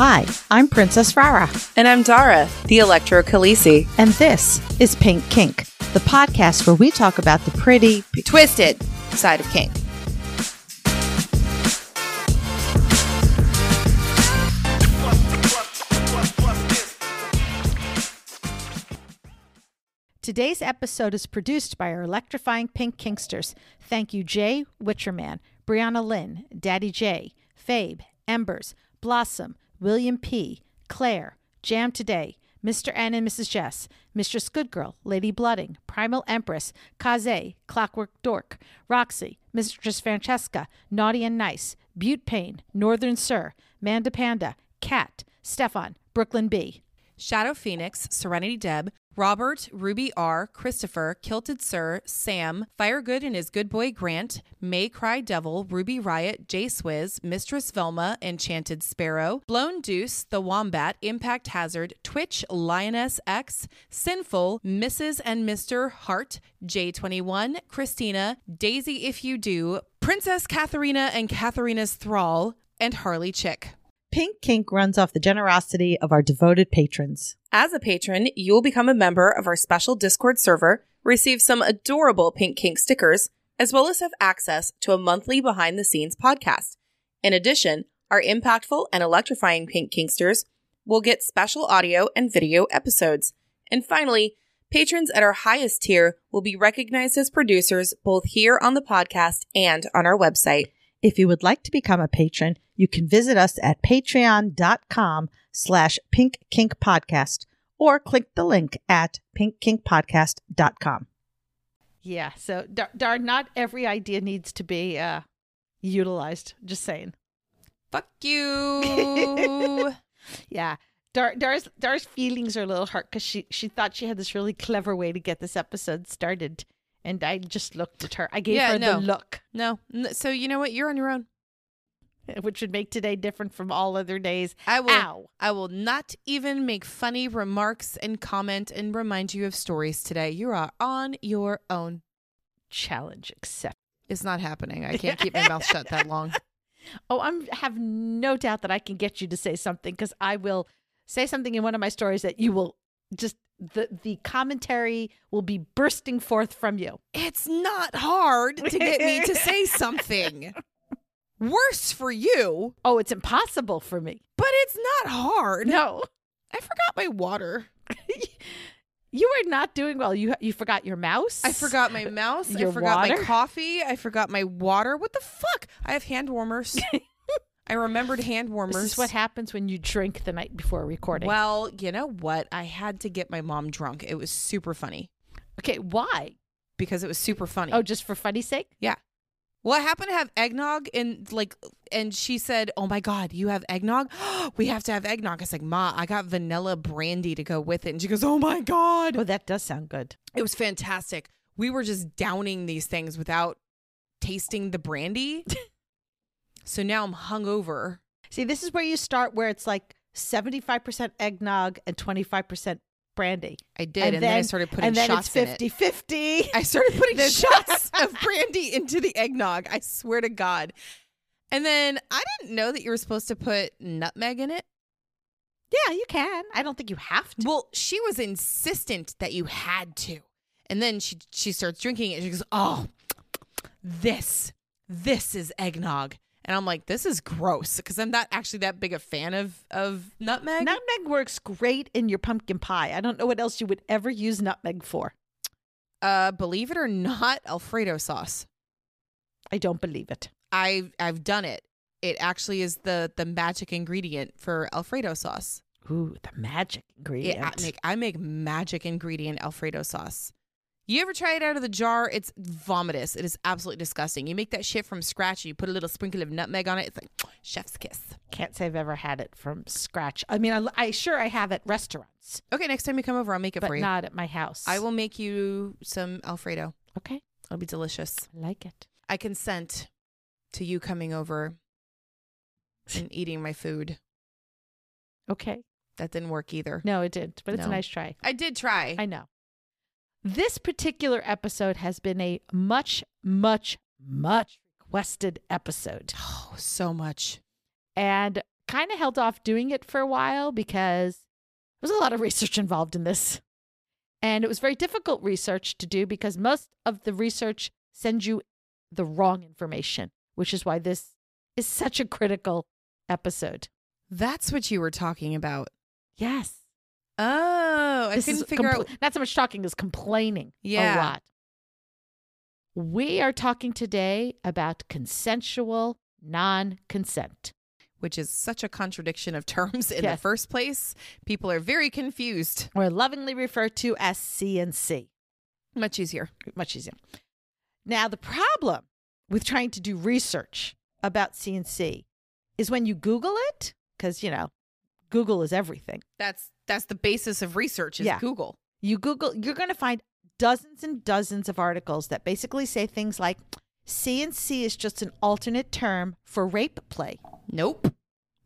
Hi, I'm Princess Rara, And I'm Dara, the Electro Khaleesi. and this is Pink Kink, the podcast where we talk about the pretty, Twisted side of kink. Today's episode is produced by our electrifying pink kinksters. Thank you, Jay Witcherman, Brianna Lynn, Daddy J, Fabe, Embers, Blossom, William P, Claire, Jam Today, Mr. N and Mrs. Jess, Mistress Goodgirl, Lady Blooding, Primal Empress, Kaze, Clockwork Dork, Roxy, Mistress Francesca, Naughty and Nice, Butte Payne, Northern Sir, Manda Panda, Cat, Stefan, Brooklyn B. Shadow Phoenix, Serenity Deb, Robert, Ruby R, Christopher, Kilted Sir, Sam, Firegood and his good boy Grant, May Cry Devil, Ruby Riot, J Swizz, Mistress Velma, Enchanted Sparrow, Blown Deuce, The Wombat, Impact Hazard, Twitch, Lioness X, Sinful, Mrs. and Mr. Hart, J21, Christina, Daisy If You Do, Princess Katharina and Katharina's Thrall, and Harley Chick. Pink Kink runs off the generosity of our devoted patrons. As a patron, you will become a member of our special Discord server, receive some adorable Pink Kink stickers, as well as have access to a monthly behind the scenes podcast. In addition, our impactful and electrifying Pink Kinksters will get special audio and video episodes. And finally, patrons at our highest tier will be recognized as producers both here on the podcast and on our website. If you would like to become a patron, you can visit us at patreon.com slash pinkkinkpodcast or click the link at pinkkinkpodcast.com. Yeah, so Dar, Dar not every idea needs to be uh, utilized. Just saying. Fuck you. Yeah. Dar, Dar's Dar's feelings are a little hurt because she she thought she had this really clever way to get this episode started, and I just looked at her. I gave Yeah, her no. the look, no. So, you know what? You're on your own. which would make today different from all other days. I will Ow. I will not even make funny remarks and comment and remind you of stories today. You are on your own. Challenge accept. It's not happening. I can't keep my mouth shut that long. Oh, I'm have no doubt that I can get you to say something because I will say something in one of my stories that you will just the the commentary will be bursting forth from you. It's not hard to get me to say something. Worse for you, Oh, it's impossible for me. but it's not hard. No. I forgot my water. You are not doing well. You you forgot your mouse. I forgot my mouse. Your I forgot water? my coffee. I forgot my water. What the fuck? I have hand warmers. I remembered hand warmers. This is what happens when you drink the night before recording. Well, you know what? I had to get my mom drunk. It was super funny okay, why? because it was super funny. Oh, just for funny's sake? yeah. Well, I happened to have eggnog and like, and she said, "Oh my god, you have eggnog? we have to have eggnog." I was like, "Ma, I got vanilla brandy to go with it," and she goes, "Oh my god, Oh, that does sound good. it was fantastic." We were just downing these things without tasting the brandy. so now I'm hungover. See, this is where you start where it's like 75% eggnog and 25% brandy. I did, and, then, I started putting and then shots it's in 50 it. 50. I started putting shots of brandy into the eggnog. I swear to God. And then I didn't know that you were supposed to put nutmeg in it. Yeah, you can. I don't think you have to. Well, she was insistent that you had to. And then she she starts drinking it. And she goes, "Oh, this this is eggnog." And I'm like, "This is gross," because I'm not actually that big a fan of of nutmeg. Nutmeg works great in your pumpkin pie. I don't know what else you would ever use nutmeg for. uh, believe it or not, Alfredo sauce. I don't believe it. I've I've done it. It actually is the the magic ingredient for Alfredo sauce. Ooh, the magic It, ingredient. I make I make magic ingredient Alfredo sauce. You ever try it out of the jar? It's vomitous. It is absolutely disgusting. You make that shit from scratch. You put a little sprinkle of nutmeg on it. It's like chef's kiss. Can't say I've ever had it from scratch. I mean, I, I sure I have at restaurants, Okay, next time you come over, I'll make it but for you. not at my house. I will make you some Alfredo. Okay, It'll be delicious. I like it. I consent to you coming over and eating my food. Okay. That didn't work either. No, it didn't, but it's a nice try. I did try. I know. This particular episode has been a much, much, much requested episode. oh, so much. And kind of held off doing it for a while because there was a lot of research involved in this. And it was very difficult research to do because most of the research sends you the wrong information, which is why this is such a critical episode. That's what you were talking about. Yes. Oh, I This couldn't figure compl- out. not so much talking as complaining Yeah. a lot. We are talking today about consensual non consent. Which is such a contradiction of terms in the first place. People are very confused. or lovingly referred to as CNC. Much easier. Much easier. Now, the problem with trying to do research about CNC is when you Google it, because, you know, Google is everything. That's that's the basis of research is Yeah. Google. You Google, you're going to find dozens and dozens of articles that basically say things like CNC is just an alternate term for rape play. Nope.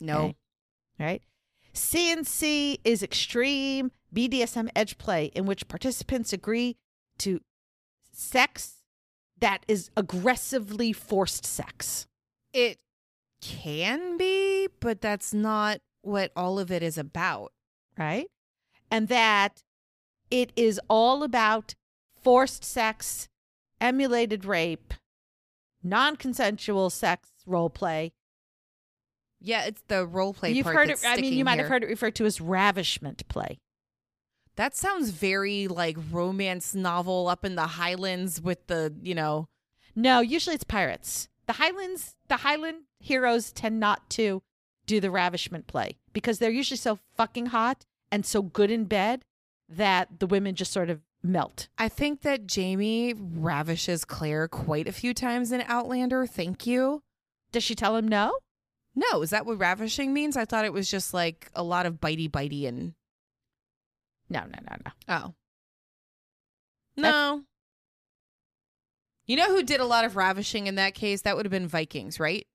No. Okay. right? CNC is extreme BDSM edge play in which participants agree to sex that is aggressively forced sex. It can be, but that's not what all of it is about. Right? And that it is all about forced sex, emulated rape, non consensual sex role play. Yeah, it's the role play You've heard it, I mean, you might have heard it referred to as ravishment play. That sounds very like romance novel up in the Highlands with the, you know, No, usually it's pirates. The Highlands, the Highland heroes tend not to do the ravishment play because they're usually so fucking hot and so good in bed that the women just sort of melt. I think that Jamie ravishes Claire quite a few times in Outlander. Thank you. Does she tell him no? No, is that what ravishing means? I thought it was just like a lot of bitey bitey and No, no, no, no. oh. No. You know who did a lot of ravishing in that case? That would have been Vikings, right?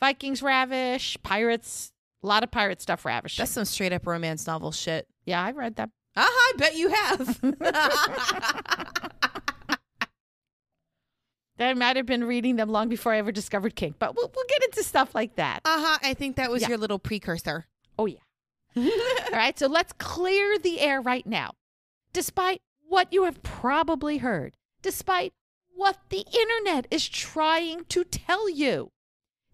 Vikings ravish, pirates, a lot of pirate stuff ravishing. That's some straight up romance novel shit. yeah, I read them. Uh I bet you have. I might have been reading them long before I ever discovered kink, but we'll, we'll get into stuff like that. uh huh. I think that was Yeah. your little precursor. Oh, yeah. All right, so let's clear the air right now. Despite what you have probably heard, despite what the internet is trying to tell you,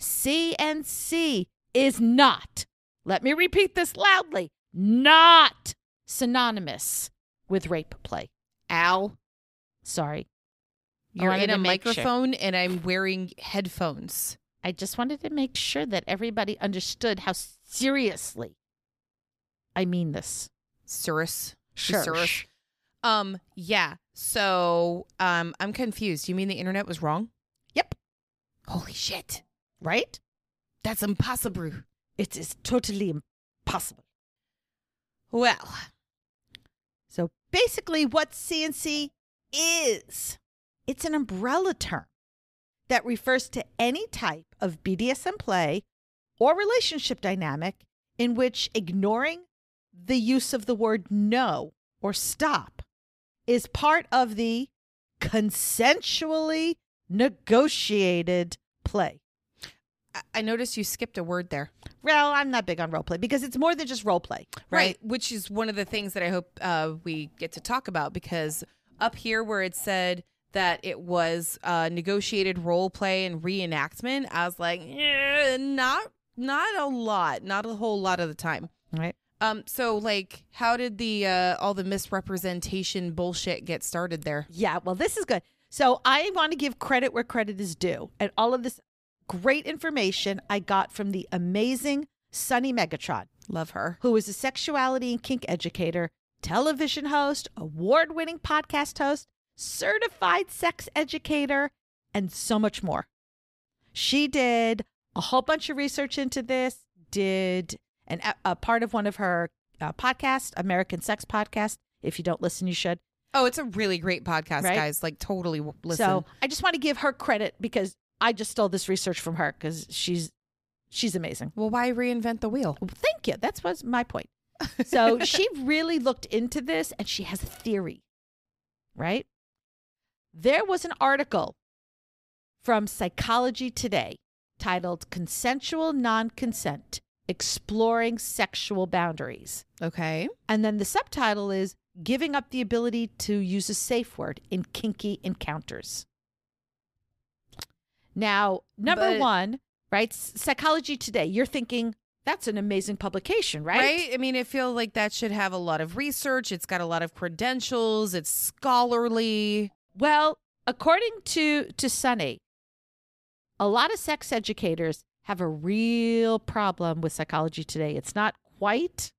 CNC is not, let me repeat this loudly, not synonymous with rape play. Al, Sorry. You're in a make sure. microphone and I'm wearing headphones. I just wanted to make sure that everybody understood how seriously I mean this. Cirrus. Sure. Cirrus. Um, yeah. So, um, I'm confused. You mean the internet was wrong? Yep. Holy shit. Right? That's impossible. It is totally impossible. Well, So basically, what CNC is, it's an umbrella term that refers to any type of BDSM play or relationship dynamic in which ignoring the use of the word no or stop is part of the consensually negotiated play. I- noticed you skipped a word there. Well, I'm not big on role play because it's more than just role play, right? Which is one of the things that I hope uh, we get to talk about because up here where it said that it was uh, negotiated role play and reenactment, I was like, eh, not not a lot, not a whole lot of the time. Right. Um, so like, how did the uh, all the misrepresentation bullshit get started there? Yeah, well, this is good. So I want to give credit where credit is due. And all of this great information I got from the amazing Sunny Megatron, Love her. who is a sexuality and kink educator, television host, award winning podcast host, certified sex educator, and so much more. She did a whole bunch of research into this, did an, a part of one of her uh, podcast, American Sex Podcast. If you don't listen, you should. Oh, it's a really great podcast, Right? guys. Like totally listen. So I just want to give her credit because I just stole this research from her because she's she's amazing. well, why reinvent the wheel? Well, Thank you. That's was my point. So she really looked into this and she has a theory, right? There was an article from Psychology Today titled Consensual Non Consent exploring sexual boundaries. Okay. And then the subtitle is giving up the ability to use a safe word in kinky encounters. Now, number But- one, right? Psychology Today, you're thinking that's an amazing publication, right? Right? I mean, I feel like that should have a lot of research. It's got a lot of credentials. It's scholarly. Well, according to to Sunny, a lot of sex educators have a real problem with Psychology Today. It's not quite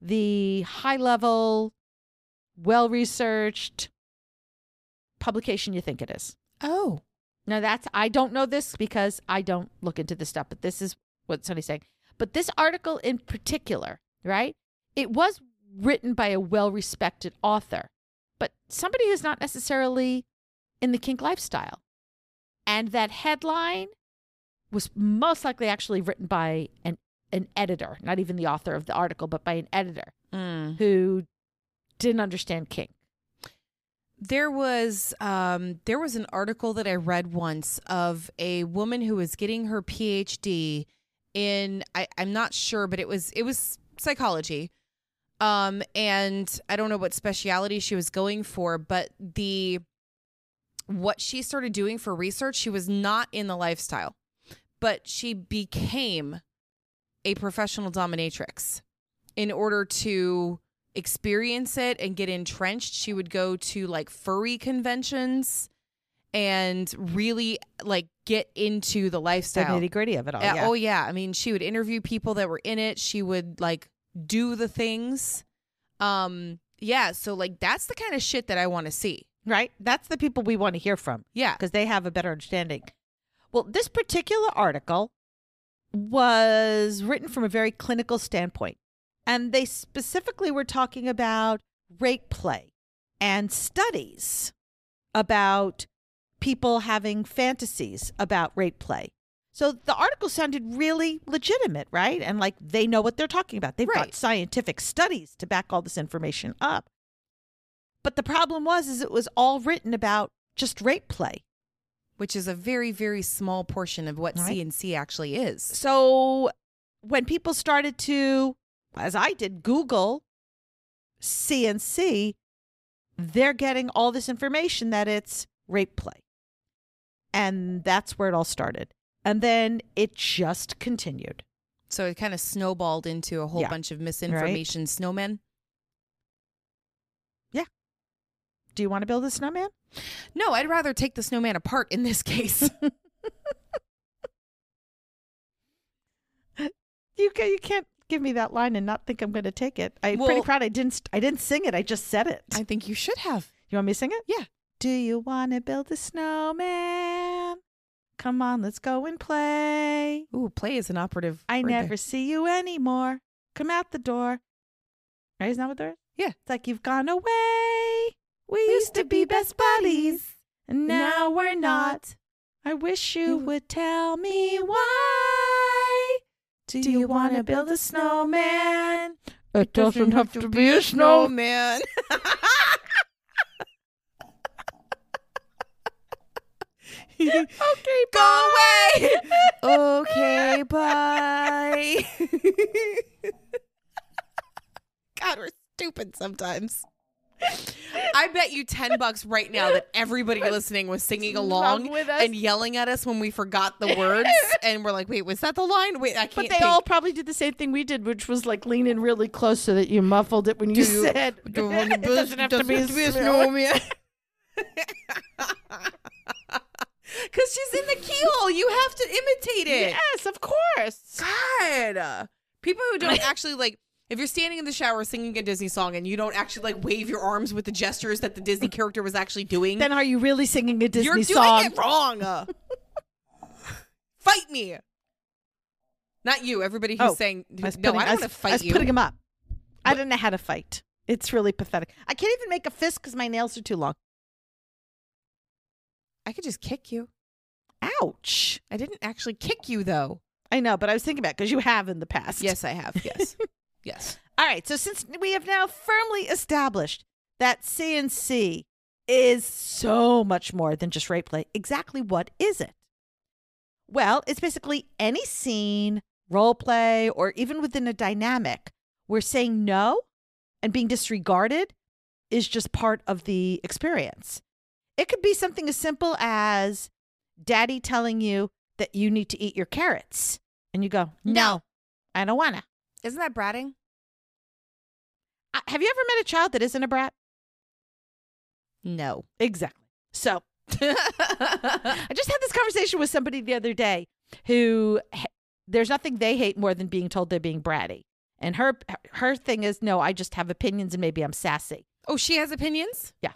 the high level, well researched publication you think it is. Oh. Now that's I don't know this because I don't look into this stuff, but this is what Sunny's saying. But this article in particular, right? It was written by a well-respected author, but somebody who's not necessarily in the kink lifestyle. And that headline was most likely actually written by an an editor, not even the author of the article, but by an editor Mm. who didn't understand kink. There was um, there was an article that I read once of a woman who was getting her PhD in I, I'm not sure, but it was it was psychology. Um, and I don't know what speciality she was going for, but the what she started doing for research, she was not in the lifestyle, but she became a professional dominatrix in order to experience it and get entrenched, she would go to like furry conventions and really like get into the The lifestyle. nitty gritty of it all. Uh, yeah. Oh yeah, I mean, she would interview people that were in it. She would like do the things. Um, yeah. So like that's the kind of shit that I want to see. right? That's the people we want to hear from. Yeah. because they have a better understanding. Well, this particular article was written from a very clinical standpoint, and they specifically were talking about rape play and studies about people having fantasies about rape play. So the article sounded really legitimate, right? And like they know what they're talking about. They've got scientific studies to back all this information up. But the problem was is it was all written about just rape play. Which is a very very small portion of what Right. CNC actually is. So when people started to, as I did, Google CNC, they're getting all this information that it's rape play. And that's where it all started. And then it just continued. So it kind of snowballed into a whole Yeah. bunch of misinformation snowmen. Yeah. Do you want to build a snowman? No, I'd rather take the snowman apart in this case. You can, you can't give me that line and not think I'm going to take it. I'm pretty proud I didn't I didn't sing it. I just said it. I think you should have. You want me to sing it? Yeah. Do you want to build a snowman? Come on, let's go and play. Ooh, play is an operative. I word there. never see you anymore. Come out the door. Right? Isn't that what there is? Yeah. It's like you've gone away. We used to be best buddies, and now we're not. I wish You- would tell me why. Do you want to build a snowman? It doesn't have to be a snow. snowman. Okay, Go away. okay, bye. God, we're stupid sometimes. I bet you 10 bucks right now that everybody listening was singing along with us. and yelling at us when we forgot the words. and we're like, wait, was that the line? Wait, I can't But they think. all probably did the same thing we did, which was like lean in really close so that you muffled it when you Do said. do you want to it doesn't have to be a snowman. Because she's in the keyhole. You have to imitate it. Yes, of course. God. People who don't actually like if you're standing in the shower singing a Disney song and you don't actually like wave your arms with the gestures that the Disney character was actually doing, Then are you really singing a Disney you're doing song? it wrong. Fight me. Not you, everybody who's Oh, saying I no, putting- I don't want to I fight was you. putting him up. I didn't know how to fight. It's really pathetic. I can't even make a fist because my nails are too long. I could just kick you. Ouch. I didn't actually kick you though. I know, but I was thinking about because you have in the past. Yes, I have. Yes. yes. All right. So since we have now firmly established that CNC is so much more than just rape play, exactly what is it? Well, it's basically any scene role play or even within a dynamic where saying no and being disregarded is just part of the experience. It could be something as simple as daddy telling you that you need to eat your carrots. And you go, no, No. I don't want to. Isn't that bratting? Uh, have you ever met a child that isn't a brat? No. Exactly. So I just had this conversation with somebody the other day who there's nothing they hate more than being told they're being bratty. And her her thing is no, I just have opinions and maybe I'm sassy. oh, she has opinions? Yeah.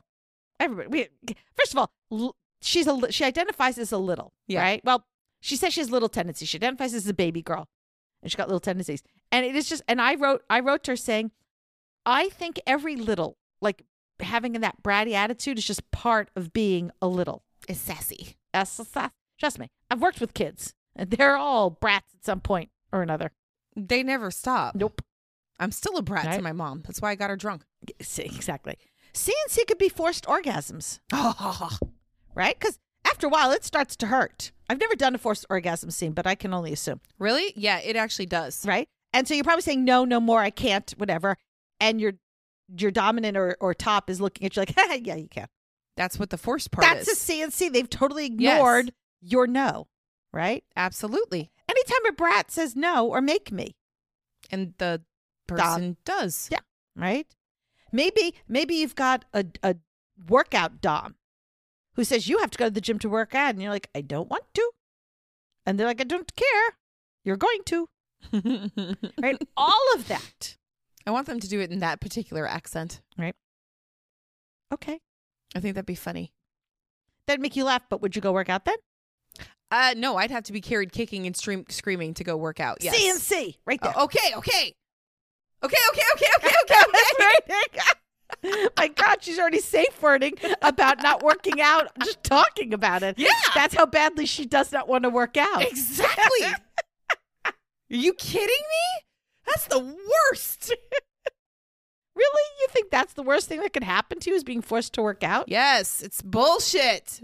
Everybody, we, first of all, she's a she identifies as a little, Yeah. right? Well, she says she has little tendencies. She identifies as a baby girl, and she got little tendencies. And it is just, and I wrote I wrote to her saying, I think every little like having that bratty attitude is just part of being a little. Is sassy. That's, that's- trust me, I've worked with kids, and they're all brats at some point or another. They never stop. Nope. I'm still a brat to my mom. That's why I got her drunk. Exactly. CNC could be forced orgasms, right? Because after a while, it starts to hurt. I've never done a forced orgasm scene, but I can only assume, really? Yeah, it actually does. right? And so you're probably saying no, no more, I can't, whatever. And your your dominant or, or top is looking at you like, yeah, you can. That's what the force part That's is. That's a CNC. They've totally ignored your no, right? Absolutely. Anytime a brat says no or make me, And the person does. Yeah. right? Maybe maybe you've got a a workout dom who says you have to go to the gym to work out, and you're like, I don't want to, and they're like, I don't care. You're going to, right? All of that. I want them to do it in that particular accent. Right. Okay, I think that'd be funny. that'd make you laugh. But would you go work out then? Uh, no, I'd have to be carried kicking and stream- screaming to go work out. Yes. CNC, right there. Oh, okay, okay. Okay, okay, okay, okay, okay, okay. My God, she's already safe wording about not working out, just talking about it. Yeah. That's how badly she does not want to work out. Exactly. Are you kidding me? That's the worst. Really? You think that's the worst thing that could happen to you is being forced to work out? Yes, it's bullshit.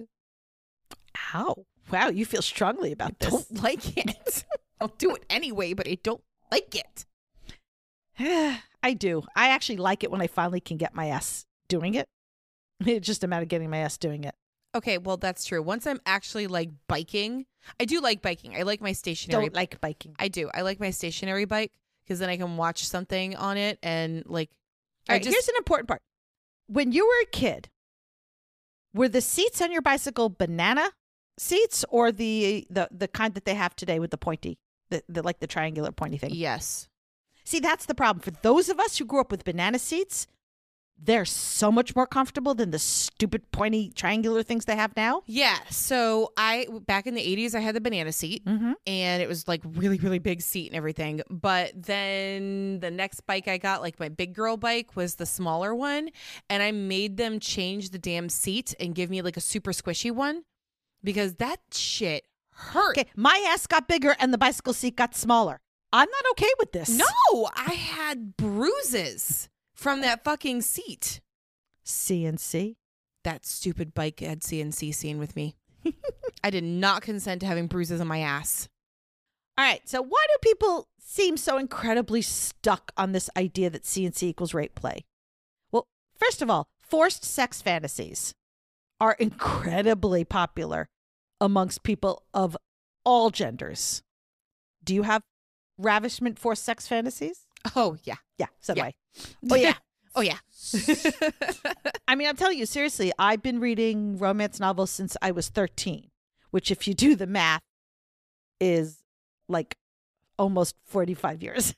Ow. Wow, you feel strongly about this. Don't like it. I'll do it anyway, but I don't like it. I do. I actually like it when I finally can get my ass doing it. It's just a matter of getting my ass doing it. Okay, well that's true. Once I'm actually like biking, I do like biking. I like my stationary. Don't like biking. I do. I like my stationary bike because then I can watch something on it and like. All I right, just here's an important part. When you were a kid, were the seats on your bicycle banana seats or the the the kind that they have today with the pointy, the, the like the triangular pointy thing? yes. See, that's the problem. For those of us who grew up with banana seats, they're so much more comfortable than the stupid pointy triangular things they have now. Yeah. So I back in the 80s I had the banana seat Mm-hmm. and it was like really really big seat and everything. But then the next bike I got like my big girl bike was the smaller one and I made them change the damn seat and give me like a super squishy one because that shit hurt. Okay, my ass got bigger and the bicycle seat got smaller. I'm not okay with this. No, I had bruises from that fucking seat. CNC. That stupid bike had CNC scene with me. I did not consent to having bruises on my ass. All right. So why do people seem so incredibly stuck on this idea that CNC equals rape play? Well, first of all, forced sex fantasies are incredibly popular amongst people of all genders. Do you have ravishment forced sex fantasies? Oh yeah. Yeah, so do Yeah. Oh yeah. Oh yeah. I mean, I'm telling you seriously, I've been reading romance novels since I was 13, which if you do the math is like almost 45 years.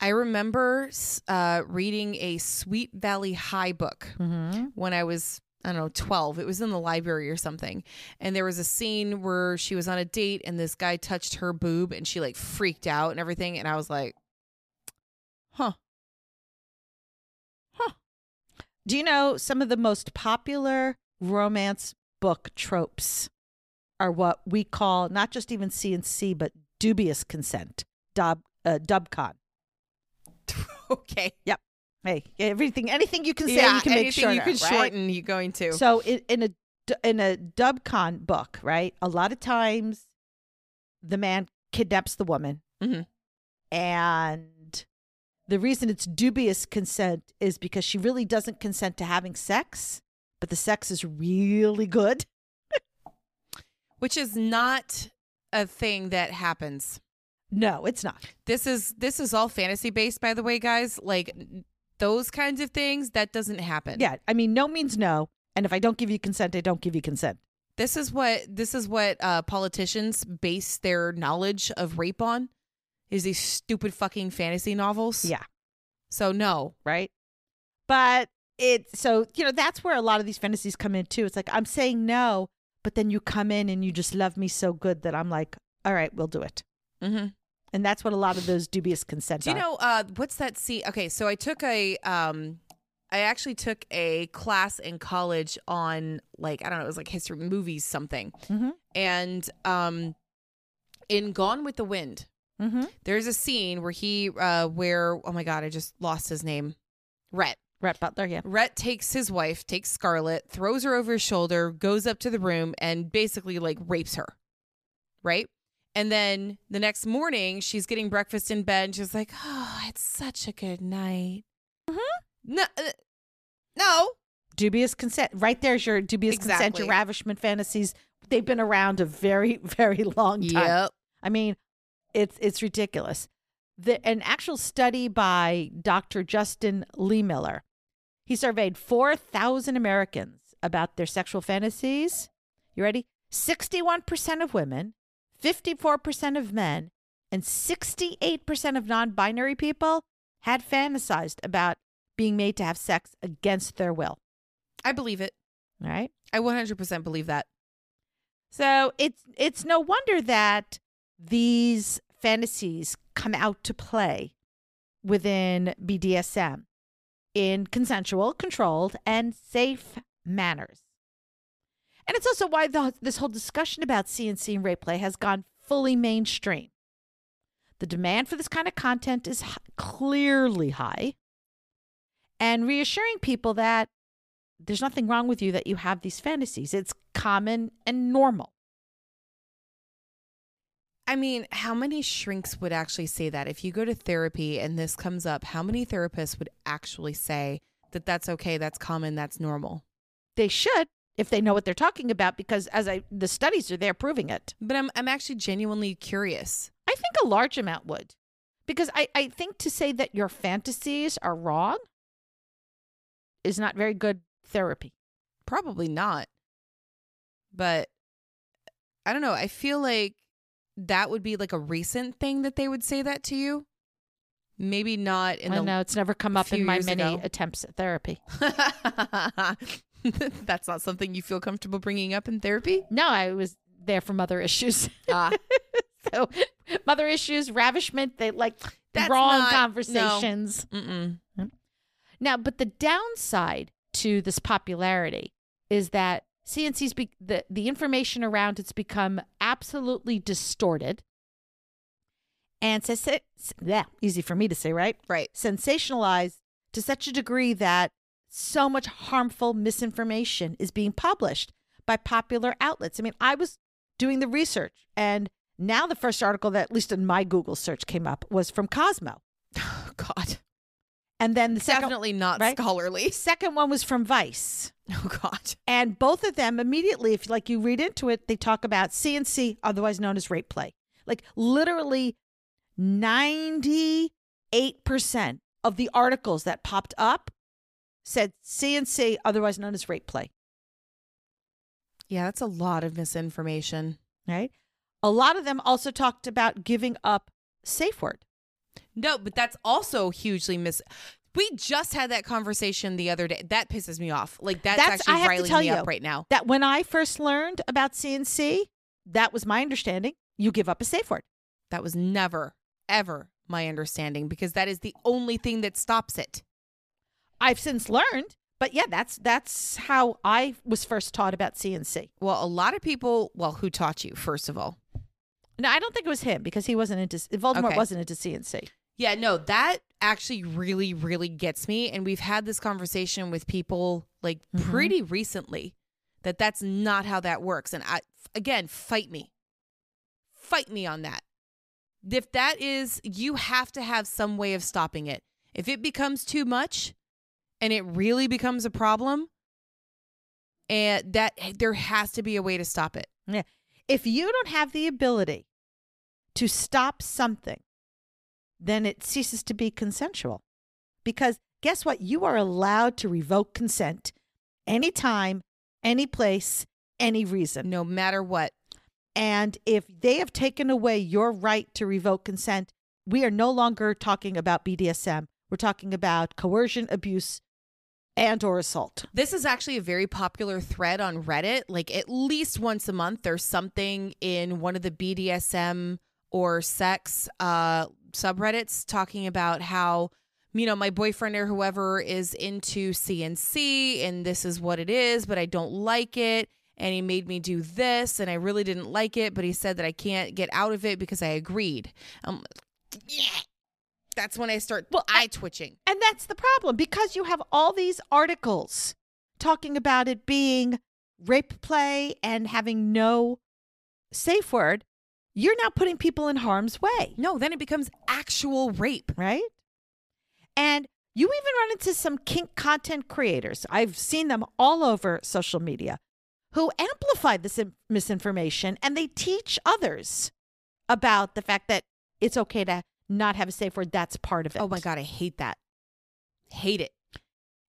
I remember uh, reading a Sweet Valley High book Mm-hmm. when I was, I don't know, 12. It was in the library or something. And there was a scene where she was on a date and this guy touched her boob and she like freaked out and everything. And I was like, huh. Huh. Do you know some of the most popular romance book tropes are what we call not just even C and C, but dubious consent, dub, uh, dubcon. Okay. Yep. Hey, everything, anything you can say, yeah, you can make anything shorter. you can right? shorten, you're going to. So in, in a in a dubcon book, right? A lot of times, the man kidnaps the woman Mhm. And the reason it's dubious consent is because she really doesn't consent to having sex, but the sex is really good. Which is not a thing that happens. No, it's not. This is this is all fantasy based by the way, guys. Like those kinds of things that doesn't happen. Yeah, I mean, no means no. And if I don't give you consent, I don't give you consent. This is what this is what uh, politicians base their knowledge of rape on is these stupid fucking fantasy novels. Yeah. So no. right? But it so you know that's where a lot of these fantasies come in too. It's like I'm saying no, but then you come in and you just love me so good that I'm like, all right, we'll do it. Mm-hmm. And that's what a lot of those dubious consent Do you are. know uh, what's that scene? Okay, so I took a um, I actually took a class in college on like I don't know, it was like history movies something, Mhm. and um, in Gone with the Wind, Mm-hmm. there's a scene where he uh, where oh my god, I just lost his name, Rhett. Rhett Butler, yeah. Rhett takes his wife, takes Scarlett, throws her over his shoulder, goes up to the room, and basically like rapes her. Right? And then the next morning, she's getting breakfast in bed, and she's like, "Oh, it's such a good night." Mhm. No, uh, no, Dubious consent. Right there's your dubious consent, Exactly. your ravishment fantasies. They've been around a very, very long time. Yep. I mean, it's it's ridiculous. The, an actual study by Dr. Justin Lehmiller, he surveyed 4,000 Americans about their sexual fantasies. You ready? 61% of women, 54% of men, and 68% of non binary people had fantasized about being made to have sex against their will. I believe it. All right. I 100% believe that. So it's it's no wonder that these fantasies come out to play within BDSM in consensual, controlled, and safe manners. And it's also why the, this whole discussion about CNC and rape play has gone fully mainstream. The demand for this kind of content is clearly high, and reassuring people that there's nothing wrong with you that you have these fantasies. It's common and normal. I mean, how many shrinks would actually say that? If you go to therapy and this comes up, how many therapists would actually say that that's okay, that's common, that's normal? They should if they know what they're talking about because as I the studies are there proving it. But I'm I'm actually genuinely curious. I think a large amount would. Because I, I think to say that your fantasies are wrong is not very good therapy. Probably not. But I don't know. I feel like that would be like a recent thing that they would say that to you. Maybe not in I the know it's never come up in my many ago. attempts at therapy. That's not something you feel comfortable bringing up in therapy? No, I was there for mother issues. Ah, so mother issues, ravishment, they like That's wrong not- conversations. mm-mm. Now, but the downside to this popularity is that CNC's be- the the information around it's become absolutely distorted, and says yeah, easy for me to say, right? Right. Sensationalized to such a degree that so much harmful misinformation is being published by popular outlets. I mean, I was doing the research, and now the first article that, at least in my Google search, came up was from Cosmo, Oh, God. And then the second Definitely not right? scholarly. second one was from Vice. Oh, God. And both of them immediately, if like you read into it, they talk about CNC, otherwise known as rape play. Like literally 98% of the articles that popped up said CNC, otherwise known as rape play. Yeah, that's a lot of misinformation. Right. A lot of them also talked about giving up safe word. No, but that's also hugely mis. We just had that conversation the other day. That pisses me off. Like that's, That's- I actually have to riling tell me you. up right now. That when I first learned about CNC, that was my understanding. You give up a safe word. That was never, ever my understanding because that is the only thing that stops it. I've since learned, but yeah, that's that's how I was first taught about CNC. Well, a lot of people, well, who taught you, first of all? No, I don't think it was him because he wasn't into Voldemort Okay. wasn't into CNC. Yeah, no, that actually really, really gets me. And we've had this conversation with people like Mhm. pretty recently that that's not how that works. And I, again, fight me. Fight me on that. If that is, you have to have some way of stopping it. If it becomes too much and it really becomes a problem, and that there has to be a way to stop it. Yeah. If you don't have the ability to stop something, then it ceases to be consensual. Because guess what? You are allowed to revoke consent anytime, any place, any reason. No matter what. And if they have taken away your right to revoke consent, we are no longer talking about BDSM. We're talking about coercion, abuse, and or assault. This is actually a very popular thread on Reddit. Like at least once a month, there's something in one of the BDSM or sex uh, subreddits talking about how you know my boyfriend or whoever is into CNC and this is what it is, but I don't like it. And he made me do this, and I really didn't like it. But he said that I can't get out of it because I agreed. Um, yeah, that's when I start Well, eye twitching. And that's the problem because you have all these articles talking about it being rape play and having no safe word. You're now putting people in harm's way, No, then it becomes actual rape. right? And you even run into some kink content creators. I've seen them all over social media who amplify this misinformation and they teach others about the fact that it's okay to not have a safe word. That's part of it. Oh my god, I hate that. Hate it.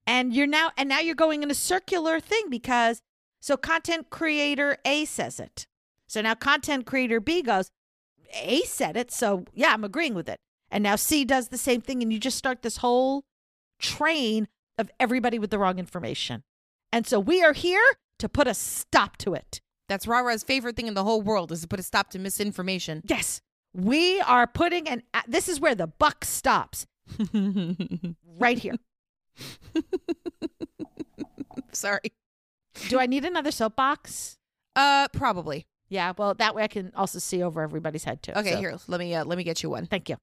and you're now and now you're going in a circular thing because so content creator A says it. So now content creator B goes, A said it, so yeah, I'm agreeing with it. And now C does the same thing, and you just start this whole train of everybody with the wrong information. And so we are here to put a stop to it. That's Rara's favorite thing in the whole world is to put a stop to misinformation. Yes, we are putting an. This is where the buck stops, right here. Sorry. Do I need another soapbox? Uh, probably. Yeah, well, that way I can also see over everybody's head too. Okay, So, here. Let me uh, let me get you one. Thank you.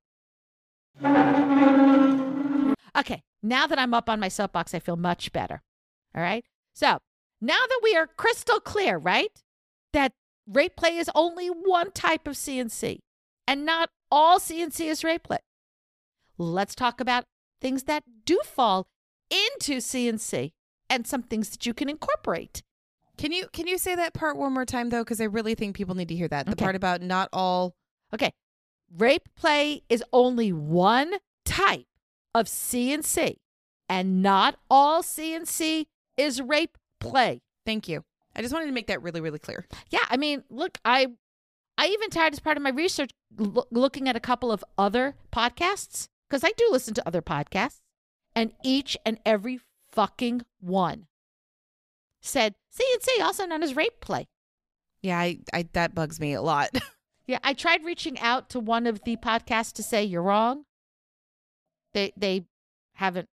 Okay, now that I'm up on my soapbox, I feel much better. All right. So now that we are crystal clear, right, that rape play is only one type of CNC and not all CNC is rape play, let's talk about things that do fall into CNC and some things that you can incorporate. Can you can you say that part one more time though? Because I really think people need to hear that. The Okay. part about not all. Okay. Rape play is only one type of CNC, and not all CNC is rape play. Thank you. I just wanted to make that really really clear. Yeah, I mean, look, I I even tried as part of my research loo- looking at a couple of other podcasts because I do listen to other podcasts, and each and every fucking one said CNC, also known as rape play. Yeah, I, I that bugs me a lot. Yeah, I tried reaching out to one of the podcasts to say you're wrong. They they haven't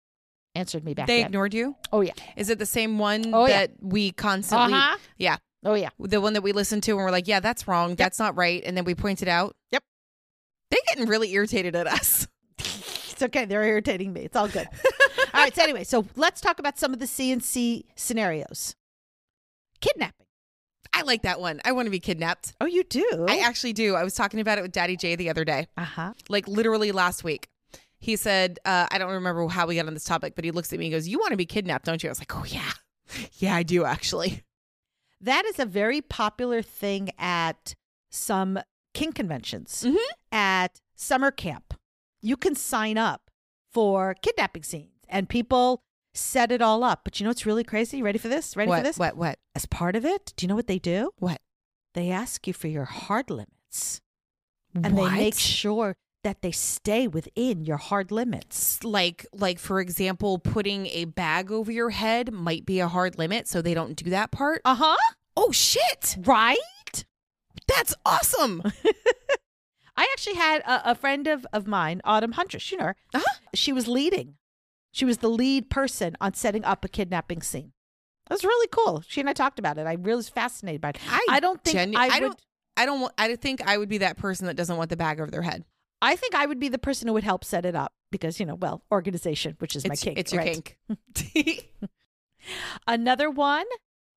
answered me back they yet. ignored you. oh yeah. Is it the same one Oh, yeah. that we constantly? Uh-huh. Yeah, Oh yeah. the one that we listened to and we're like, yeah, that's wrong. That's not right, and then we pointed out. Yep. They're getting really irritated at us. It's okay. They're irritating me. It's all good. all right. So anyway, so let's talk about some of the CNC scenarios. Kidnapping. I like that one. I want to be kidnapped. Oh, you do. I actually do. I was talking about it with Daddy J the other day. uh huh. like literally last week. He said, uh, I don't remember how we got on this topic, but he looks at me and goes, You want to be kidnapped, don't you? I was like, Oh, yeah. Yeah, I do actually. That is a very popular thing at some kink conventions. Mhm. At summer camp, you can sign up for kidnapping scenes, and people set it all up. But you know what's really crazy? Ready for this? Ready what, for this? What? What? As part of it, do you know what they do? What? They ask you for your hard limits, and What? they make sure that they stay within your hard limits. like, like for example, putting a bag over your head might be a hard limit, so they don't do that part. Uh huh. oh shit! Right. That's awesome. I actually had a, a friend of, of mine, Autumn Huntress. You know her. Uh-huh. She was leading. She was the lead person on setting up a kidnapping scene. That was really cool. She and I talked about it. I really was fascinated by it. I I don't think genu- I, I would. don't- I don't. Want, I think I would be that person that doesn't want the bag over their head. I think I would be the person who would help set it up because you know, well, organization, which is my It's, kink. it's your right? kink. Another one,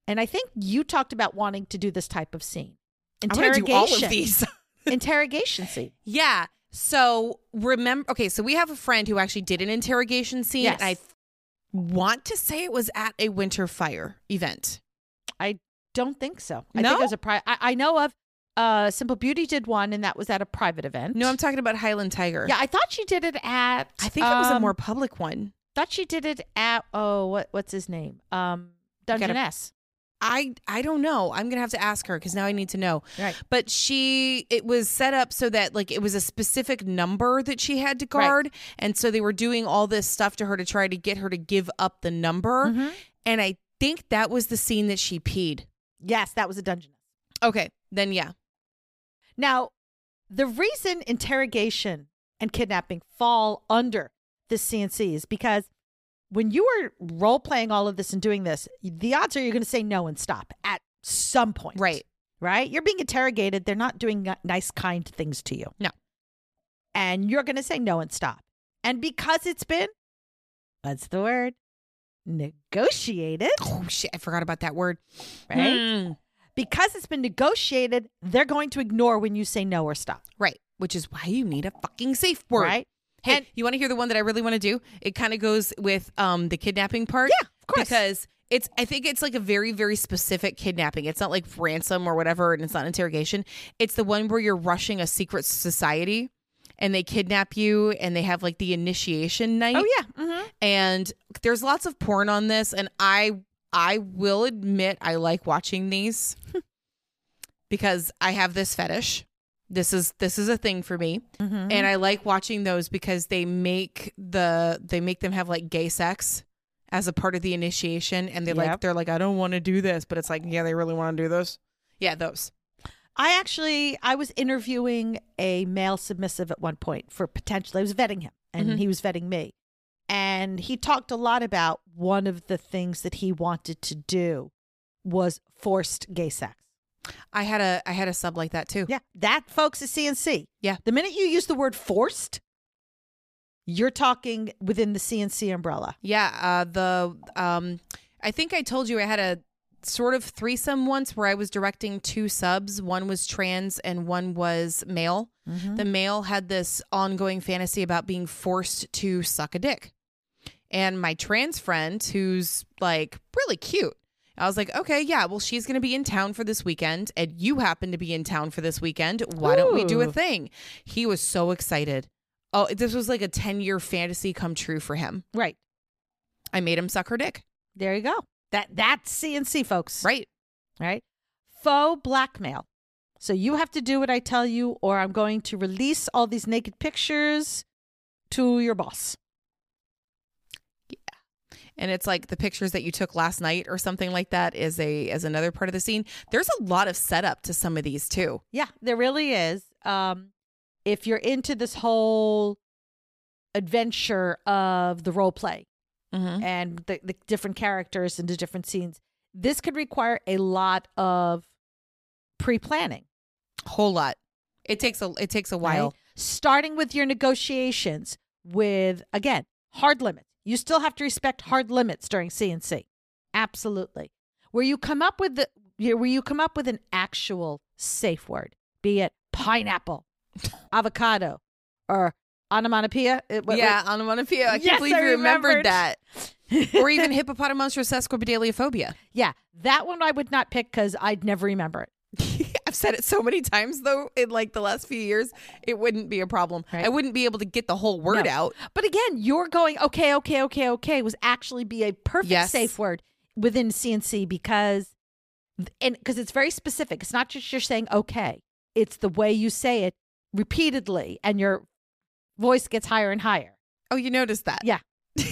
and I think you talked about wanting to do this type of scene. Interrogation. Gonna do all of these. interrogation scene. Yeah. So remember, okay, so we have a friend who actually did an interrogation scene. Yes. And I want to say it was at a Winterfire event. I don't think so. I think it was a private. I, I know of uh Simple Beauty did one and that was at a private event. No, I'm talking about Highland Tiger. Yeah, I thought she did it at I think it was a um, more public one. thought she did it at oh what what's his name? Um Dungeness. I I don't know. I'm gonna have to ask her because now I need to know. Right. But she it was set up so that like it was a specific number that she had to Right. guard, and so they were doing all this stuff to her to try to get her to give up the number. Mhm. And I think that was the scene that she peed. Yes, that was a dungeon. Okay, then yeah. Now, the reason interrogation and kidnapping fall under the CNC is because when you are role playing all of this and doing this, the odds are you're going to say no and stop at some point. Right. Right? You're being interrogated. They're not doing nice, kind things to you. No. And you're going to say no and stop. And because it's been, what's the word? Negotiated, Oh shit! I forgot about that word. right? Hmm. Because it's been negotiated, they're going to ignore when you say no or stop. Right. Which is why you need a fucking safe word. Right? Hey, And- you want to hear the one that I really want to do? It kind of goes with um the kidnapping part. Yeah, of course. Because it's I think it's like a very very specific kidnapping. It's not like ransom or whatever and it's not interrogation. It's the one where you're rushing a secret society and they kidnap you and they have like the initiation night. Oh, yeah. Mm-hmm. And there's lots of porn on this and I I will admit I like watching these because I have this fetish. This is this is a thing for me Mm-hmm. and I like watching those because they make the they make them have like gay sex as a part of the initiation and they're like they're like I don't want to do this but it's like yeah they really want to do this. Yeah, those. I actually I was interviewing a male submissive at one point for potentially I was vetting him, and Mhm. he was vetting me, and he talked a lot about one of the things that he wanted to do was forced gay sex. I had a I had a sub like that too. Yeah, that folks is CNC. Yeah. the minute you use the word forced, you're talking within the CNC umbrella. Yeah, uh the um I think I told you I had a sort of threesome once where I was directing two subs. One was trans and one was male. The male had this ongoing fantasy about being forced to suck a dick. And my trans friend, who's like really cute, I was like, okay, yeah, well, she's going to be in town for this weekend, and you happen to be in town for this weekend. Why don't we do a thing? He was so excited. Oh, this was like a 10 year fantasy come true for him. Right I made him suck her dick. there, you go. That that's CNC, folks. Right. right? Faux blackmail. So you have to do what I tell you, or I'm going to release all these naked pictures to your boss. And it's like the pictures that you took last night or something like that is a as another part of the scene. There's a lot of setup to some of these too. Yeah, there really is. Um, if you're into this whole adventure of the role play Mm-hmm. and the, the different characters and the different scenes, this could require a lot of pre planning. Whole lot. It takes a it takes a while. Starting with your negotiations with, again, hard limits. You still have to respect hard limits during CNC. Absolutely. Where you come up with the where you come up with an actual safe word, be it pineapple, avocado, or onomatopoeia. uh, what- yeah, onomatopoeia. I can't Yes, believe I you remembered remembered. that. or even hippopotamonstrous sesquipedaliophobia. Yeah, that one I would not pick because I'd never remember it. I've said it so many times though in like the last few years, it wouldn't be a problem. Right. I wouldn't be able to get the whole word No. out. But again, you're going okay, okay, okay, okay was actually be a perfect Yes. safe word within CNC because and because it's very specific. It's not just you're saying okay. It's the way you say it repeatedly and your voice gets higher and higher, Oh, you noticed that? Yeah.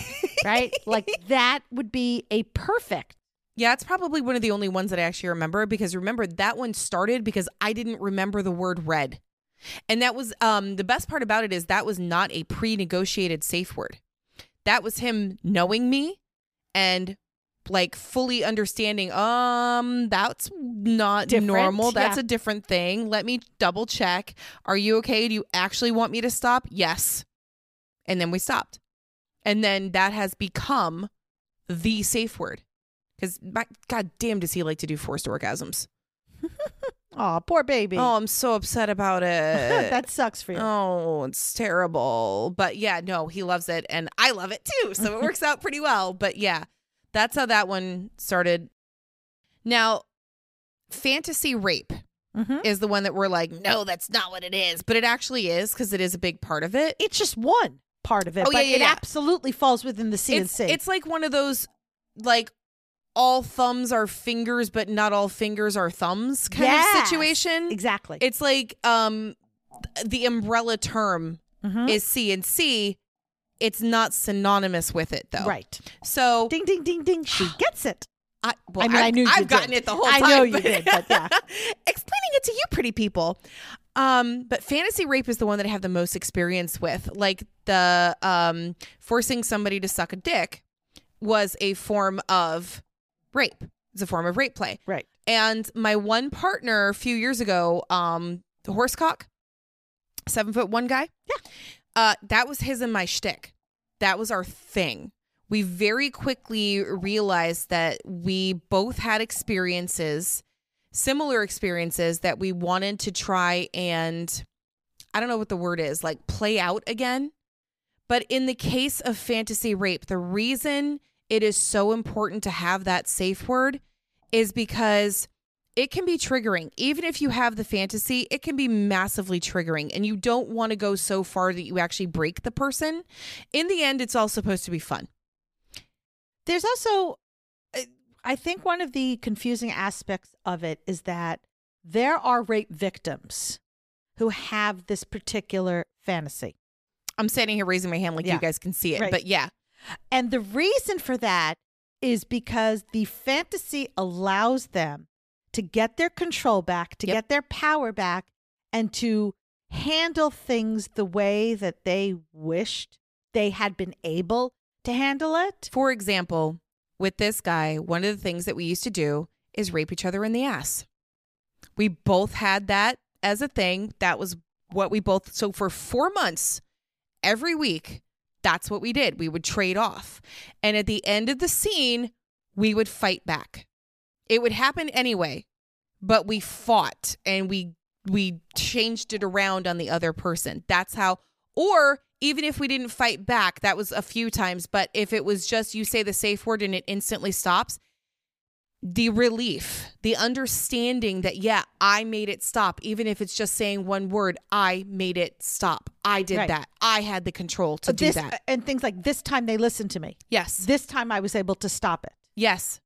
right? like that would be a perfect. Yeah, it's probably one of the only ones that I actually remember because remember that one started because I didn't remember the word red. And that was um the best part about it is that was not a pre-negotiated safe word. That was him knowing me and like fully understanding um that's not Different, normal. That's yeah. a different thing. Let me double check. Are you okay? Do you actually want me to stop? Yes. And then we stopped. And then that has become the safe word. Because god damn does he like to do forced orgasms. Oh, poor baby. Oh, I'm so upset about it. that sucks for you. Oh, it's terrible. But yeah, no, he loves it and I love it too. So it works out pretty well. But yeah, that's how that one started. Now, fantasy rape hmm is the one that we're like, no, that's not what it is. But it actually is because it is a big part of it. It's just one part of it, Oh, yeah, but yeah, it yeah. absolutely falls within the C and It's, C. it's like one of those, like, all thumbs are fingers, but not all fingers are thumbs kind Yes, of situation. exactly. It's like um the umbrella term Mhm. is C and C. It's not synonymous with it though. right. So Ding, ding, ding, ding. She gets it. I, well, I mean, I I've, knew I've gotten did. it the whole time. I know you did, but yeah. explaining it to you, pretty people. Um, but fantasy rape is the one that I have the most experience with. Like the um, forcing somebody to suck a dick was a form of rape. It's a form of rape play. Right. And my one partner a few years ago, um, the horsecock, seven foot one guy. Yeah. Uh, that was his and my shtick. That was our thing. We very quickly realized that we both had experiences, similar experiences that we wanted to try and I don't know what the word is, like play out again. But in the case of fantasy rape, the reason it is so important to have that safe word is because it can be triggering. Even if you have the fantasy, it can be massively triggering, and you don't want to go so far that you actually break the person. In the end, it's all supposed to be fun. There's also, uh, I think one of the confusing aspects of it is that there are rape victims who have this particular fantasy. I'm standing here raising my hand like Yeah. you guys can see it, Right. but yeah, And the reason for that is because the fantasy allows them to get their control back, to Yep. get their power back, and to handle things the way that they wished they had been able to handle it. For example, with this guy, one of the things that we used to do is rape each other in the ass. We both had that as a thing. That was what we both, so for four months, every week, that's what we did. We would trade off. And at the end of the scene, we would fight back. It would happen anyway, but we fought and we we changed it around on the other person. That's how or even if we didn't fight back, that was a few times, but if it was just you say the safe word and it instantly stops, the relief, the understanding that, yeah, I made it stop, even if it's just saying one word, I made it stop. I did Right. that. I had the control to do that. And things like this time they listened to me. Yes. This time I was able to stop it. Yes.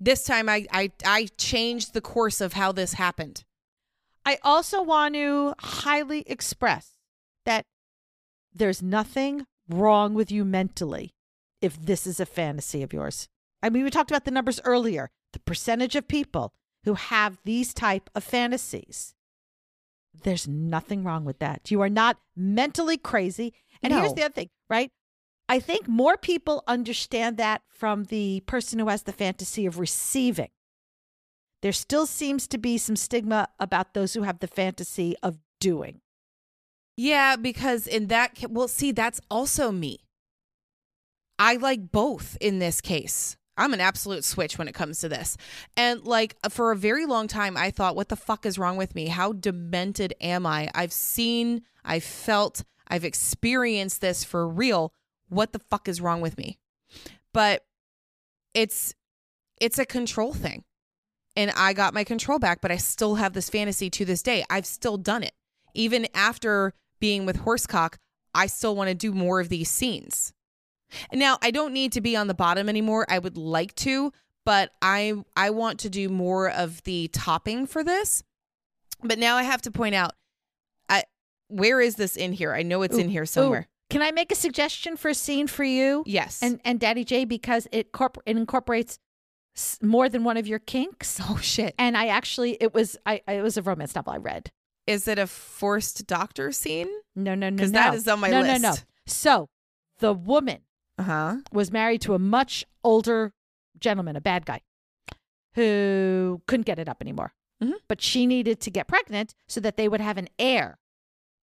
This time I, I I changed the course of how this happened. I also want to highly express that there's nothing wrong with you mentally if this is a fantasy of yours. I mean, we talked about the numbers earlier. The percentage of people who have these type of fantasies. There's nothing wrong with that. You are not mentally crazy. And here's the other thing, right? I think more people understand that from the person who has the fantasy of receiving. There still seems to be some stigma about those who have the fantasy of doing. Yeah, because in that well, see, that's also me. I like both in this case. I'm an absolute switch when it comes to this. And like for a very long time I thought what the fuck is wrong with me? How demented am I? I've seen, I've felt, I've experienced this for real. What the fuck is wrong with me? But it's it's a control thing. And I got my control back, but I still have this fantasy to this day. I've still done it. Even after being with Horsecock, I still want to do more of these scenes. Now I don't need to be on the bottom anymore. I would like to, but I I want to do more of the topping for this. But now I have to point out I where is this in here? I know it's in here somewhere. Ooh, can I make a suggestion for a scene for you Yes. and and Daddy J because it corp- it incorporates more than one of your kinks? oh shit. And I actually it was I it was a romance novel I read. Is it a forced doctor scene? No, no, no, no. 'Cause that is on my list. no, No, no. So the woman Uh-huh. was married to a much older gentleman, a bad guy, who couldn't get it up anymore. Mhm. But she needed to get pregnant so that they would have an heir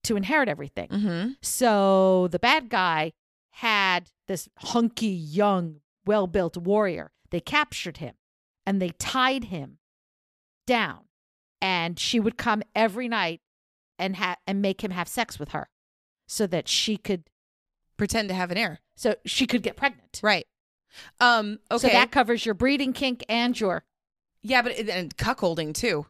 to inherit everything. Mm-hmm. So the bad guy had this hunky, young, well built warrior. They captured him and they tied him down and she would come every night and ha- and make him have sex with her so that she could Pretend to have an heir. so she could get pregnant. Right. Um. Okay. So that covers your breeding kink and your yeah, but and cuckolding too.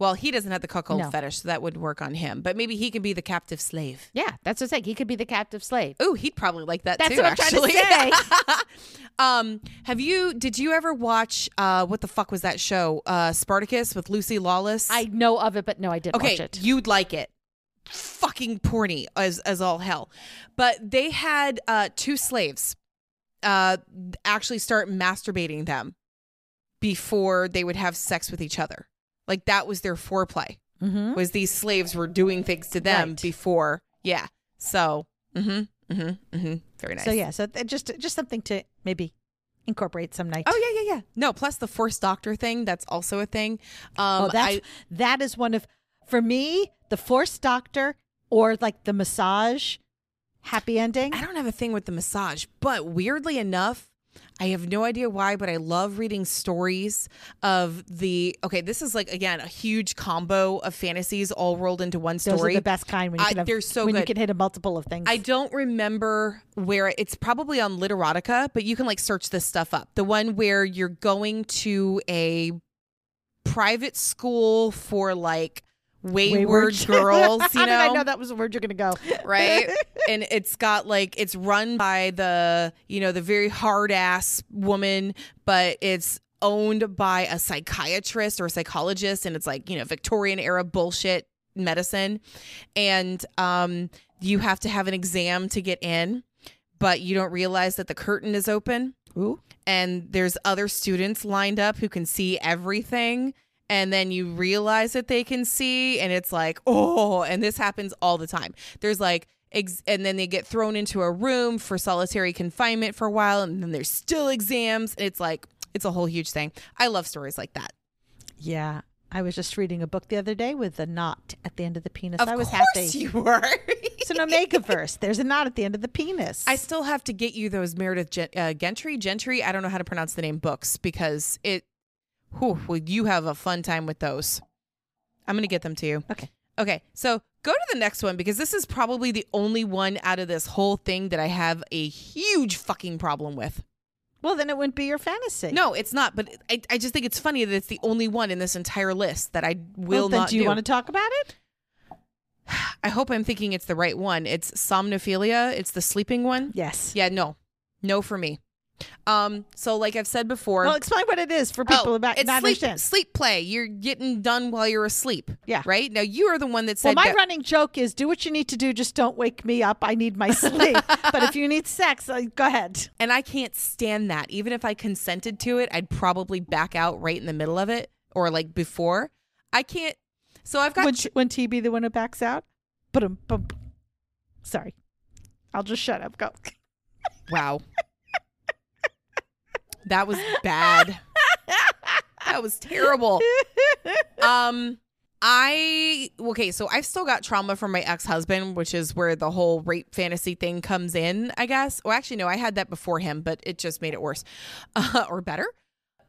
Well, he doesn't have the cuckold No. fetish, so that would work on him. But maybe he could be the captive slave. yeah. That's what I'm saying. He could be the captive slave. Oh, he'd probably like that That's too. what I'm trying to actually. um, have you? Did you ever watch? Uh, what the fuck was that show? Uh, Spartacus with Lucy Lawless. I know of it, but no, I didn't okay, watch it. you'd like it. Fucking porny as as all hell. But they had uh, two slaves uh, actually start masturbating them before they would have sex with each other. Like that was their foreplay. mm-hmm. Was these slaves were doing things to them Right. before? Yeah. So. Mm-hmm. Mm-hmm. Mm-hmm. Very nice. So yeah, so th- just just something to maybe incorporate some night. Oh yeah, yeah, yeah. No, plus the forced doctor thing. That's also a thing. Um, oh, that's I, that is one of for me the forced doctor or like the massage happy ending. I don't have a thing with the massage, but weirdly enough, I have no idea why, but I love reading stories of the. Okay, this is like again a huge combo of fantasies all rolled into one story. Those are the best kind when you I- can have, they're so when you can hit a multiple of things. I don't remember where it's probably on Literotica, but you can like search this stuff up. The one where you're going to a private school for like wayward, girls, you know, I know that was the word you're going to go? right? and it's got like it's run by the, you know, the very hard ass woman, but it's owned by a psychiatrist or a psychologist and it's like, you know, Victorian era bullshit medicine. And um you have to have an exam to get in, but you don't realize that the curtain is open Ooh. and there's other students lined up who can see everything and then you realize that they can see and it's like oh and this happens all the time there's like ex- and then they get thrown into a room for solitary confinement for a while and then there's still exams it's like it's a whole huge thing i love stories like that Yeah. I was just reading a book the other day with a knot at the end of the penis. of I was course happy. you were It's an omega verse. There's a knot at the end of the penis. I still have to get you those Meredith Gen- uh, Gentry, Gentry. I don't know how to pronounce the name books because it. Whew, well, you have a fun time with those. I'm gonna get them to you. Okay. Okay. So go to the next one because this is probably the only one out of this whole thing that I have a huge fucking problem with. well, then it wouldn't be your fantasy. No, it's not. But I, I just think it's funny that it's the only one in this entire list that I will Well, then not do you want to talk about it? I hope I'm thinking it's the right one. It's somnophilia. It's the sleeping one. Yes. Yeah. No. No for me. Um. So like I've said before. Well, explain what it is for people Oh, about it's not sleep, understand. sleep play. You're getting done while you're asleep. Yeah. Right now, you are the one that Well, my that- running joke is do what you need to do, just don't wake me up. I need my sleep. but if you need sex, uh, go ahead. and I can't stand that. Even if I consented to it, I'd probably back out right in the middle of it or like before. I can't. So I've got. when, T be the one who backs out? But Sorry. I'll just shut up. Go. wow. That was bad. that was terrible. Um. I okay, so I've still got trauma from my ex-husband, which is where the whole rape fantasy thing comes in, I guess. Well, actually no, I had that before him, but it just made it worse. Uh, or better.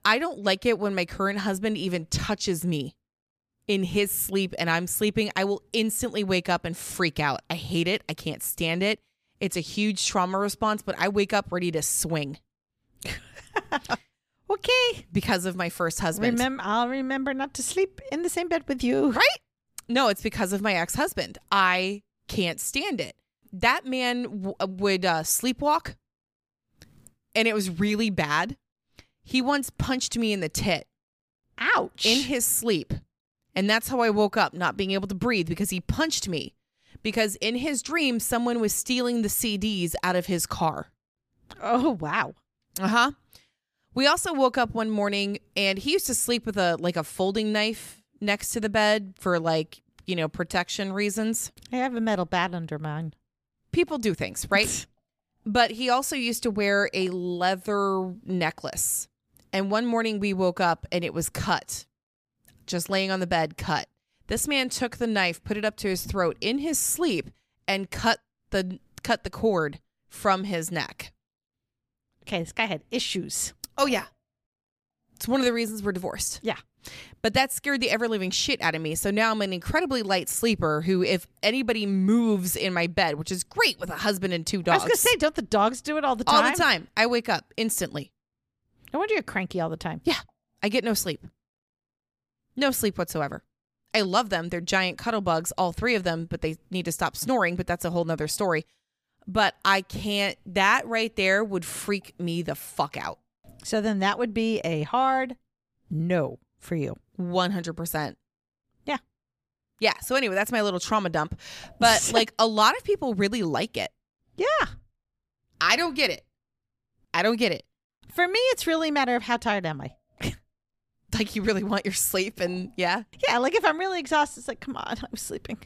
I don't like it when my current husband even touches me in his sleep and I'm sleeping. I will instantly wake up and freak out. I hate it. I can't stand it. It's a huge trauma response, but I wake up ready to swing Okay. because of my first husband. Remember, I'll remember not to sleep in the same bed with you. Right? No, it's because of my ex husband. I can't stand it. That man w- would uh, sleepwalk, and it was really bad. He once punched me in the tit Ouch. in his sleep. And that's how I woke up, not being able to breathe because he punched me. Because in his dream, someone was stealing the CDs out of his car. oh, wow. Uh huh. We also woke up one morning and he used to sleep with a like a folding knife next to the bed for like, you know, protection reasons. I have a metal bat under mine. People do things, right? but he also used to wear a leather necklace. And one morning we woke up and it was cut. Just laying on the bed, cut. This man took the knife, put it up to his throat in his sleep and cut the cut the cord from his neck. Okay, this guy had issues. Oh yeah. It's one of the reasons we're divorced. Yeah. But that scared the ever living shit out of me. So now I'm an incredibly light sleeper who, if anybody moves in my bed, which is great with a husband and two dogs, I dogs, was going to say, don't the dogs do it all the time? all the time, I wake up instantly. No wonder you're cranky all the time. Yeah. I get no sleep. No sleep whatsoever. I love them. They're giant cuddle bugs, all three of them, but they need to stop snoring, but that's a whole nother story. But I can't, that right there would freak me the fuck out. So then that would be a hard no for you. 100%. Yeah. Yeah. So anyway, that's my little trauma dump. But like a lot of people really like it. Yeah. I don't get it. I don't get it. For me, it's really a matter of how tired am I. Like you really want your sleep and yeah. Yeah, like if I'm really exhausted, it's like, come on, I'm sleeping.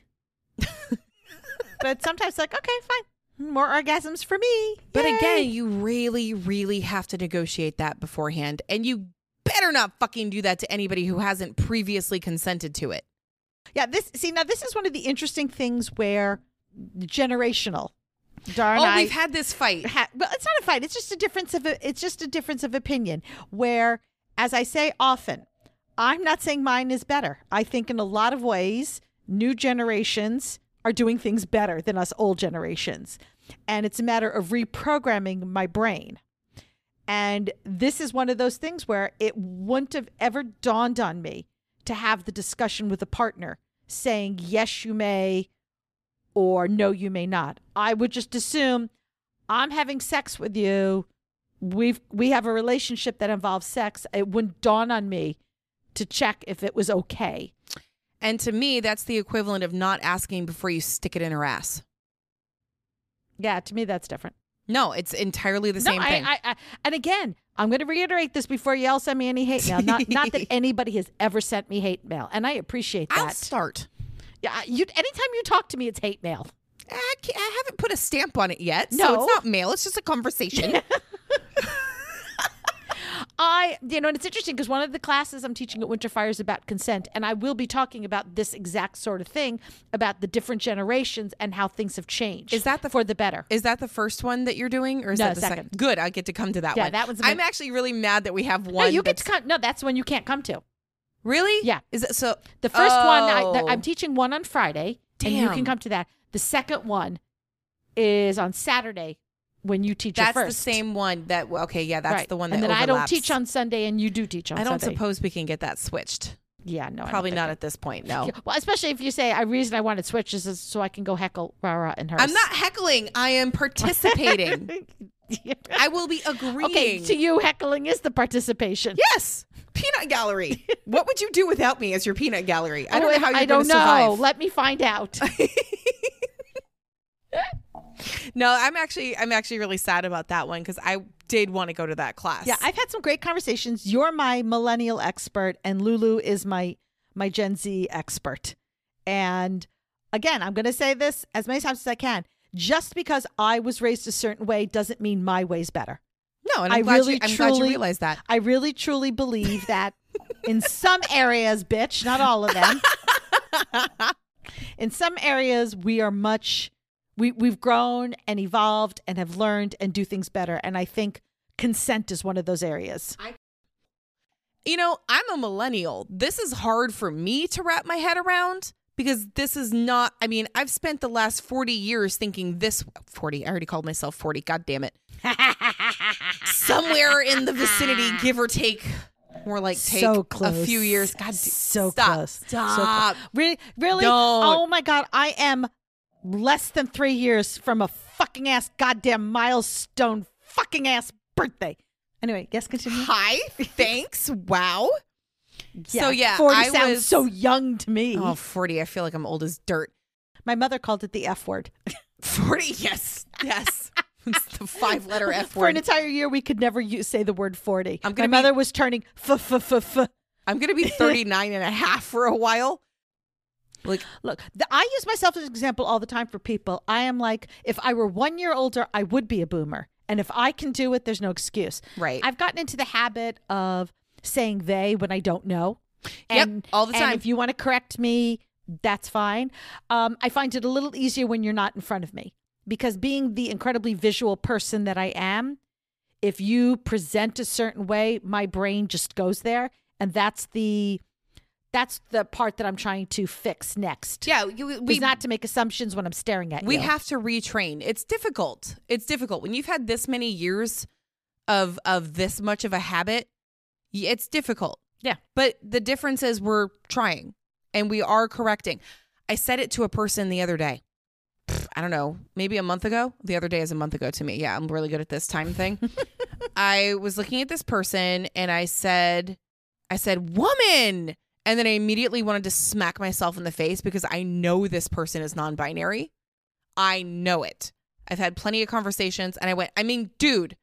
but sometimes, like, okay, fine, more orgasms for me. But Yay. again, you really, really have to negotiate that beforehand. And you better not fucking do that to anybody who hasn't previously consented to it. yeah, this see now this is one of the interesting things where generational. Darn, oh, I we've had this fight. ha- well, it's not a fight. It's just a difference of it's just a difference of opinion. Where, as I say often, I'm not saying mine is better. I think in a lot of ways, new generations are doing things better than us old generations, and it's a matter of reprogramming my brain. And this is one of those things where it wouldn't have ever dawned on me to have the discussion with a partner saying, yes, you may, or no, you may not. I would just assume I'm having sex with you. We've we have a relationship that involves sex. It wouldn't dawn on me to check if it was okay. And to me, that's the equivalent of not asking before you stick it in her ass. Yeah, to me that's different. No, it's entirely the same no, thing. I, I, I, and again, I'm going to reiterate this before you all send me any hate mail. Not, not that anybody has ever sent me hate mail, and I appreciate that. I'll start. Yeah, you. Anytime you talk to me, it's hate mail. I, I haven't put a stamp on it yet. So No. it's not mail. It's just a conversation. I, you know, and it's interesting because one of the classes I'm teaching at Winterfire is about consent, and I will be talking about this exact sort of thing about the different generations and how things have changed. Is that the- for the better? Is that the first one that you're doing, or is No, that the second. Good, I get to come to that one. Yeah, one. that one's I'm actually really mad that we have one. No, you get to come. No, that's one you can't come to. Really? Yeah. Is it so? The first one, I, th- Oh. I'm teaching one on Friday, and you can come to that. The second one is on Saturday when you teach That's the same one that. Okay, yeah, that's Right. the one that. And then I don't teach on Sunday, and you do teach on Sunday. I don't Sunday. suppose we can get that switched. Yeah, no, Probably not it- at this point. No. Yeah, Well, especially if you say, "I reason I wanted switches is so I can go heckle Rara and her." I'm not heckling. I am participating. I will be agreeing. Okay, to you, heckling is the participation. yes. Peanut gallery. what would you do without me as your peanut gallery? I don't Oh, know how you're I don't know. survive. Let me find out. No, I'm actually I'm actually really sad about that one because I did want to go to that class. yeah, I've had some great conversations. You're my millennial expert, and Lulu is my my Gen Z expert. And again, I'm going to say this as many times as I can. Just because I was raised a certain way doesn't mean my way's better. no, and I'm I glad really you, I'm glad you truly- that. I really truly believe that in some areas, bitch, not all of them. in some areas, we are much we we've grown and evolved and have learned and do things better. And I think consent is one of those areas. You know, I'm a millennial. This is hard for me to wrap my head around because this is not, I mean, I've spent the last 40 years thinking this 40, I already called myself 40, god damn it. Somewhere in the vicinity, give or take, more like take so a few years. God, so stop, close. So Stop. close. Really, really? Don't. Oh my god, I am less than three years from a fucking ass goddamn milestone fucking ass birthday. Anyway, yes, continue. Hi, thanks. Wow. So, yeah, 40 I sounds was- so young to me. Oh, 40. I feel like I'm old as dirt. My mother called it the F word. 40, yes, yes. it's the five letter F word. For an entire year, we could never use, say the word 40. I'm My gonna be- mother was turning f f f f. I'm going to be 39 and a half for a while. Like, Look, th- I use myself as an example all the time for people. I am like, if I were one year older, I would be a boomer. And if I can do it, there's no excuse. Right. I've gotten into the habit of saying they when I don't know. Yep, all the and time. if you want to correct me, that's fine. Um, I find it a little easier when you're not in front of me because being the incredibly visual person that I am, if you present a certain way, my brain just goes there. And that's the that's the part that I'm trying to fix next. Yeah, you, We not to make assumptions when I'm staring at we you. We have to retrain. It's difficult. It's difficult when you've had this many years of of this much of a habit. It's difficult. Yeah. But the difference is we're trying and we are correcting. I said it to a person the other day. I don't know, maybe a month ago. The other day is a month ago to me. Yeah, I'm really good at this time thing. I was looking at this person and I said, I said, woman. And then I immediately wanted to smack myself in the face because I know this person is non binary. I know it. I've had plenty of conversations and I went, I mean, dude.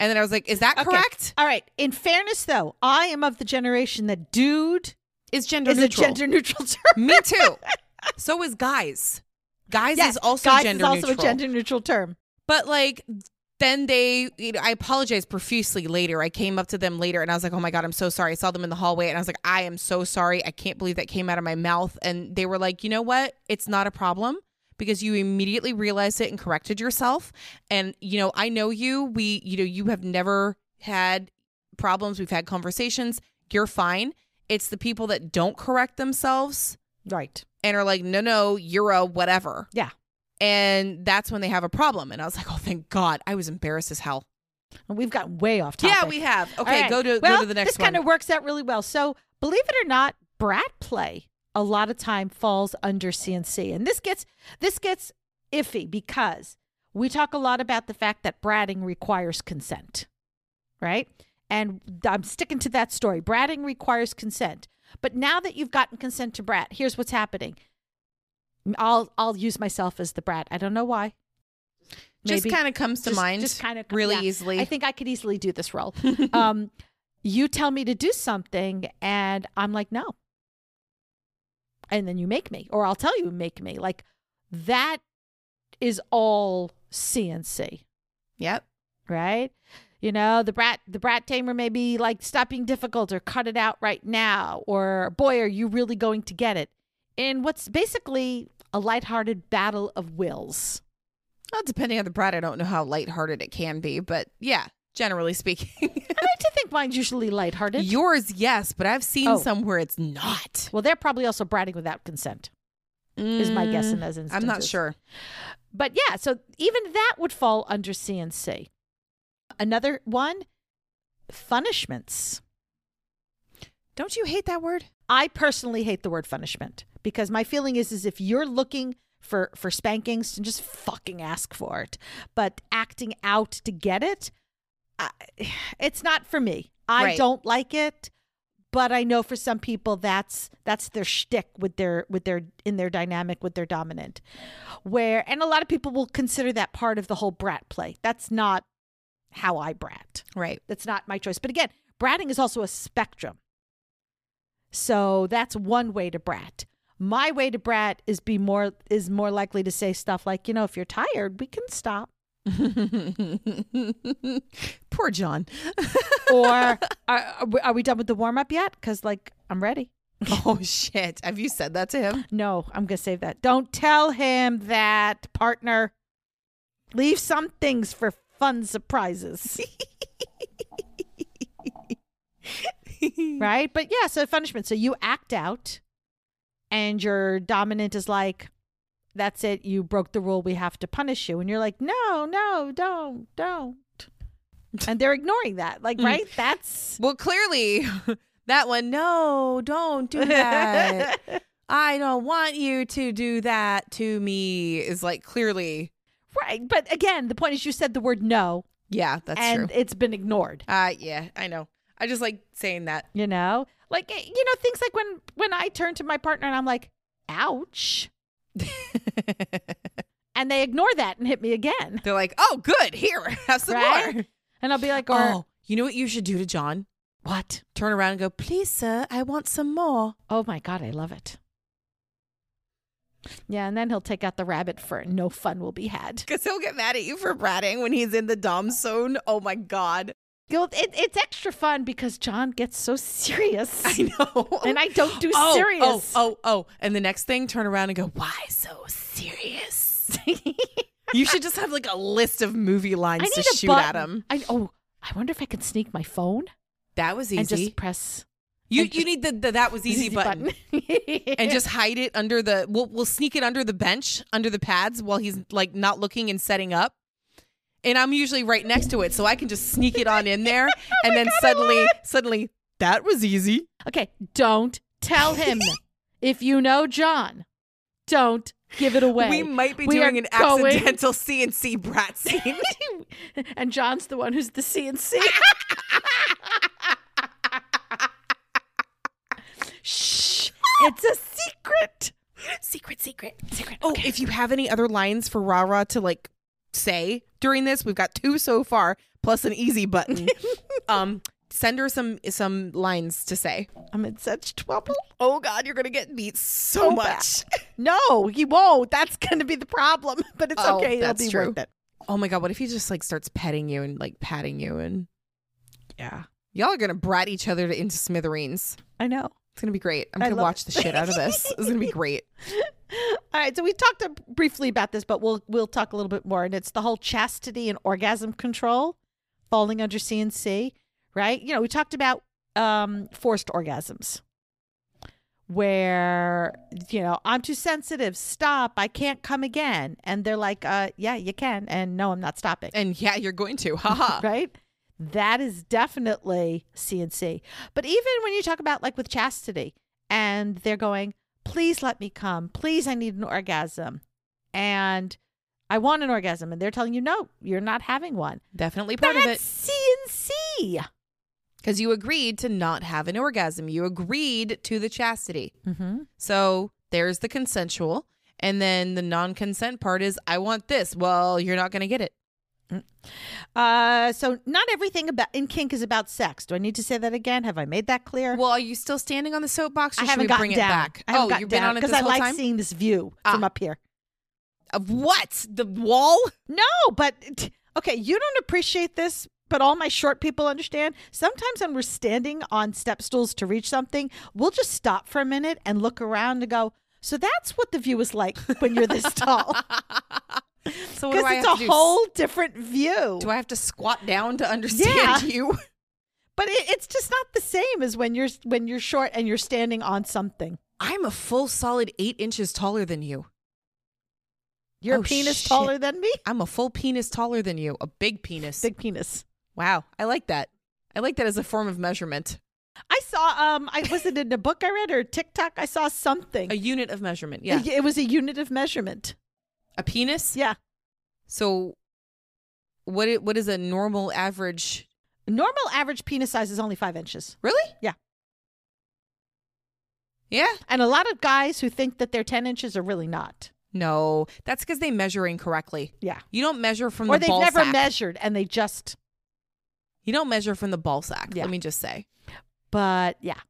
And then I was like, is that Okay. correct? All right. In fairness, though, I am of the generation that dude Is gender neutral. is neutral. a gender neutral term. Me too. so is guys. Guys Yes, is also guys gender is also neutral. a gender neutral term. But like then they you know, I apologized profusely later. I came up to them later and I was like, "Oh my god, I'm so sorry." I saw them in the hallway and I was like, "I am so sorry. I can't believe that came out of my mouth." And they were like, "You know what? It's not a problem." Because you immediately realized it and corrected yourself. And, you know, I know you. We, you know, you have never had problems. We've had conversations. You're fine. It's the people that don't correct themselves Right. and are like, no, no, you're a whatever. Yeah. And that's when they have a problem. And I was like, oh, thank God. I was embarrassed as hell. And we've gotten way off topic. Yeah, we have. Okay, right. go to well, go to the next one. This kind of works out really well. So, believe it or not, brat play a lot of time falls under CNC, and this gets this gets iffy because we talk a lot about the fact that bratting requires consent, right? And I'm sticking to that story. Bratting requires consent. But now that you've gotten consent to brat, here's what's happening. I'll I'll use myself as the brat. I don't know why. just kind of comes to Just- mind just kind of really yeah. easily. I think I could easily do this role. um, you tell me to do something, and I'm like, no. And then you make me, or I'll tell you, make me. Like that is all CNC, yep. right? You know, the brat, the brat tamer may be like, stop being difficult, or cut it out right now, or boy, are you really going to get it? In what's basically a lighthearted battle of wills. Well, depending on the brat, I don't know how lighthearted it can be, but yeah, generally speaking. I like to think mine's usually lighthearted. Yours, yes, but I've seen Oh. some where it's not. well, they're probably also bratting without consent. is my guess in those Mm, I'm not sure. But yeah, so even that would fall under CNC. Another one, punishments. Don't you hate that word? I personally hate the word punishment because my feeling is is if you're looking for for spankings, just fucking ask for it. But acting out to get it, I, it's not for me. I Right. don't like it, but I know for some people that's that's their shtick with their with their in their dynamic with their dominant. Where and a lot of people will consider that part of the whole brat play. That's not how I brat. Right. That's not my choice. But again, bratting is also a spectrum. So that's one way to brat. My way to brat is be more is more likely to say stuff like, you know, if you're tired, we can stop. Poor John. Or are, are we- are we done with the warm up yet? Because like I'm ready. oh shit. Have you said that to him? No, I'm gonna save that. Don't tell him that, partner. Leave some things for fun surprises. right? But yeah, so punishment. So you act out, and your dominant is like, "That's it. You broke the rule. We have to punish you." And you're like, "No, no, don't, don't." And they're ignoring that. Like, right? That's Well, clearly that one, no, don't do that. I don't want you to do that to me is like clearly, right. But again, the point is, you said the word no, yeah, that's and true. it's been ignored. Uh, yeah, I know. I just like saying that. You know, like eh, you know, things like when when I turn to my partner and I'm like, "Ouch," and they ignore that and hit me again. They're like, oh, good. Here, have some Right? more. And I'll be like, "Or Oh, you know what you should do to John? what?" Turn around and go, please, sir, I want some more. Oh my god, I love it. Yeah, and then he'll take out the rabbit fur and no fun will be had. Because he'll get mad at you for bratting when he's in the Dom zone. Oh my God. It, it's extra fun because John gets so serious. I know. and I don't do oh, oh, serious. Oh, oh, oh. And the next thing, turn around and go, why so serious? you should just have like a list of movie lines to shoot button. at him. I, oh, I wonder if I could sneak my phone That was easy. and just press. You you need the, the that was easy, button. and just hide it under the we'll we'll sneak it under the bench, under the pads while he's like not looking and setting up. And I'm usually right next to it, so I can just sneak it on in there oh and then Oh God, suddenly suddenly that was easy. okay, don't tell him. if you know John, don't give it away. We might be We doing an going- accidental CNC brat scene. and John's the one who's the CNC. Shh, it's a secret. secret, secret, secret. Oh, if you have any other lines for Rara to like say during this, we've got two so far, plus an easy button. um, send her some some lines to say. I'm in such trouble. Oh God, you're gonna get beat so So much. No, he won't. That's to be the problem. But it's Oh, okay. It'll that's be true. worth it. Oh my God, what if he just like starts petting you and like patting you and Yeah, y'all are gonna brat each other to into smithereens. I know. It's gonna be great. I'm gonna watch the shit out of this. It's gonna be great. All right, so we talked briefly about this, but we'll we'll talk a little bit more. And it's the whole chastity and orgasm control falling under CNC, right? You know, we talked about um, forced orgasms, where you know I'm too sensitive. Stop! I can't come again. And they're like, uh, "Yeah, you can," and no, I'm not stopping. And yeah, you're going to. Haha. right? That is definitely CNC. But even when you talk about like with chastity and they're going, please let me come. Please, I need an orgasm. And I want an orgasm. And they're telling you, no, you're not having one. Definitely part of it. That's CNC. Because you agreed to not have an orgasm. You agreed to the chastity. Mm-hmm. So there's the consensual. And then the non consent part is, I want this. Well, you're not going to get it. Uh, so not everything about in kink is about sex. Do I need to say that again? Have I made that clear? Well, are you still standing on the soapbox? Or I haven't we bring down. it back? I haven't oh, you've been on it because I like time? seeing this view Ah. from up here. Of what? The wall? No, but okay, you don't appreciate this, but all my short people understand. Sometimes when we're standing on step stools to reach something, we'll just stop for a minute and look around and go, so that's what the view is like when you're this tall. So what do Because I it's have a to do? whole different view. Do I have to squat down to understand Yeah. you? but it, it's just not the same as when you're when you're short and you're standing on something. I'm a full solid eight inches taller than you. Your Oh, penis shit. taller than me? I'm a full penis taller than you. A big penis. Big penis. Wow. I like that. I like that as a form of measurement. I saw um I was it in a book I read or TikTok I saw something. A unit of measurement. Yeah. It was a unit of measurement. A penis? Yeah. So what i- what is a normal average Normal average penis size is only five inches. Really? Yeah. Yeah? And a lot of guys who think that they're 10 inches are really not. No. That's because they measure incorrectly. Yeah. You don't measure from Or the they've ball never sack. measured and they just, you don't measure from the ball sack. Yeah. Let me just say. but yeah.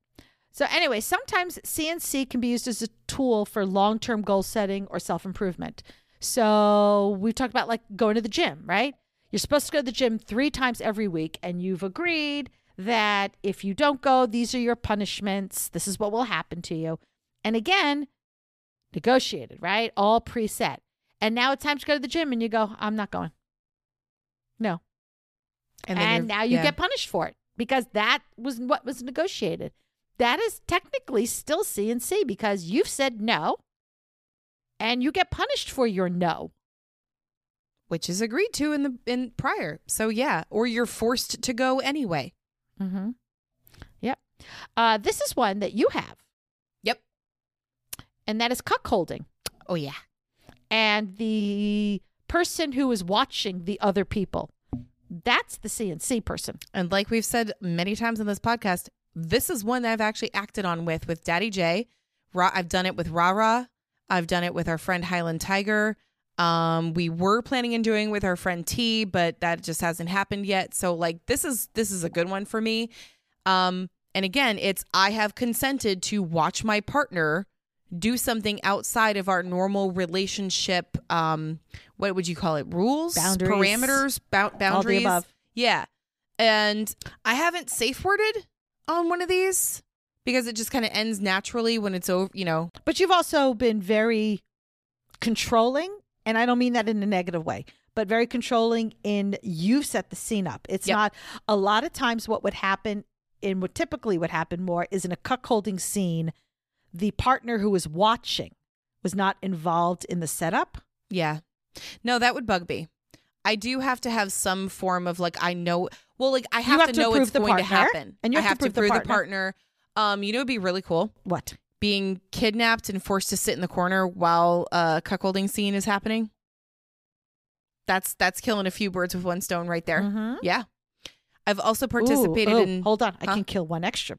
So, anyway, sometimes CNC can be used as a tool for long term goal setting or self improvement. So, we've talked about like going to the gym, right? You're supposed to go to the gym three times every week, and you've agreed that if you don't go, these are your punishments. This is what will happen to you. And again, negotiated, right? All preset. And now it's time to go to the gym, and you go, I'm not going. No. And, And, now you yeah. get punished for it because that was what was negotiated. That is technically still CNC because you've said no and you get punished for your no. which is agreed to in the in prior. So yeah, or you're forced to go anyway. Mm-hmm. Yep. Uh, this is one that you have, Yep. and that is cuckolding. Oh yeah. And the person who is watching the other people, that's the CNC person. And like we've said many times in this podcast, this is one that I've actually acted on with with Daddy J. Ra- I've done it with Rara. I've done it with our friend Highland Tiger. Um, we were planning on doing with our friend T, but that just hasn't happened yet. So like this is this is a good one for me. Um, and again, it's I have consented to watch my partner do something outside of our normal relationship. Um, what would you call it? Rules, Boundaries. parameters, bou- boundaries. All the above. Yeah. And I haven't safe worded on one of these because it just kind of ends naturally when it's over, you know. But you've also been very controlling, and I don't mean that in a negative way, but very controlling in you've set the scene up. It's Yep. not a lot of times what would happen in what typically would happen more is in a cuckolding scene, the partner who is watching was not involved in the setup. Yeah. No, that would bug me. I do have to have some form of like I know well like I have, have to to know it's the going to happen. and you I have to have to approve the approve the partner. Um, you know it'd be really cool What? being kidnapped and forced to sit in the corner while a cuckolding scene is happening. That's that's killing a few birds with one stone right there. Mhm. Yeah. I've also participated Ooh, ooh, in Hold on, I Huh? can kill one extra.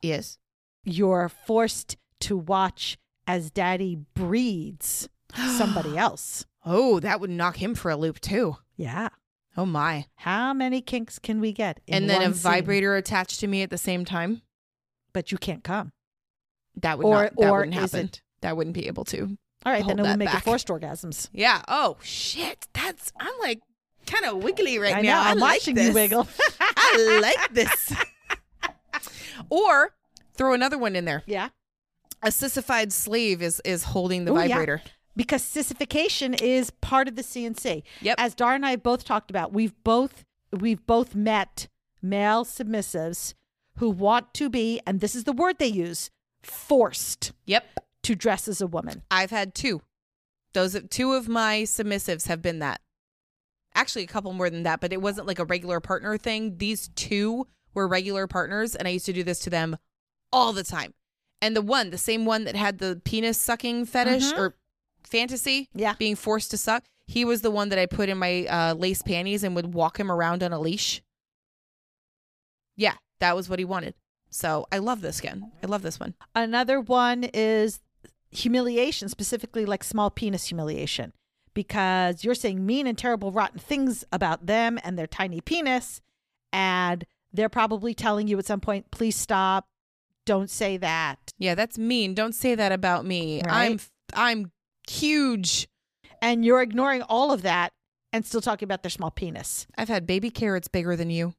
Yes. You're forced to watch as daddy breeds somebody else. Oh, that would knock him for a loop too. Yeah. Oh my. How many kinks can we get? in and then a scene? vibrator attached to me at the same time. But you can't come. That would Or- not that or wouldn't happen. it- That wouldn't be able to. All right, then it will that make back. it forced orgasms. Yeah. Oh shit. That's I'm like kind of wiggly right I now. know. I'm I like watching this. you wiggle. I like this. or throw another one in there. yeah. A sissified slave is is holding the Ooh, yeah. vibrator. Because sissification is part of the CNC. Yep. As Dar and I both talked about, we've both we've both met male submissives who want to be, and this is the word they use, forced Yep. to dress as a woman. I've had two. Those two of my submissives have been that. Actually, a couple more than that, but it wasn't like a regular partner thing. These two were regular partners, and I used to do this to them all the time. And the one, the same one that had the penis sucking fetish Mhm. or fantasy, Yeah. being forced to suck, he was the one that I put in my uh, lace panties and would walk him around on a leash. Yeah, that was what he wanted. So I love this again. I love this one. Another one is humiliation, specifically like small penis humiliation, because you're saying mean and terrible, rotten things about them and their tiny penis. And they're probably telling you at some point, please stop. Don't say that. Yeah, that's mean. Don't say that about me. Right. I'm I'm huge. And you're ignoring all of that and still talking about their small penis. I've had baby carrots bigger than you.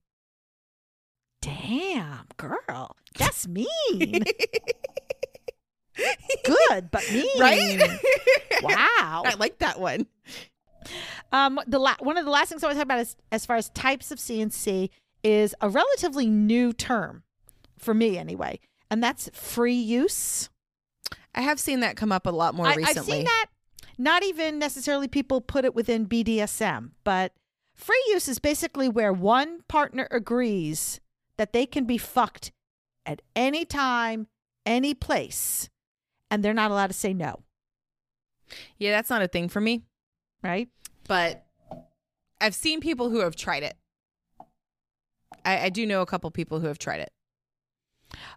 Damn, girl. That's mean. Good, but mean. Right? Wow. I like that one. Um, the la- one of the last things I want to talk about is as far as types of CNC is a relatively new term for me anyway, and that's free use. I have seen that come up a lot more I, recently. I've seen that. Not even necessarily people put it within BDSM, but free use is basically where one partner agrees that they can be fucked at any time, any place, and they're not allowed to say no. Yeah, that's not a thing for me, Right? but I've seen people who have tried it. I, I do know a couple people who have tried it.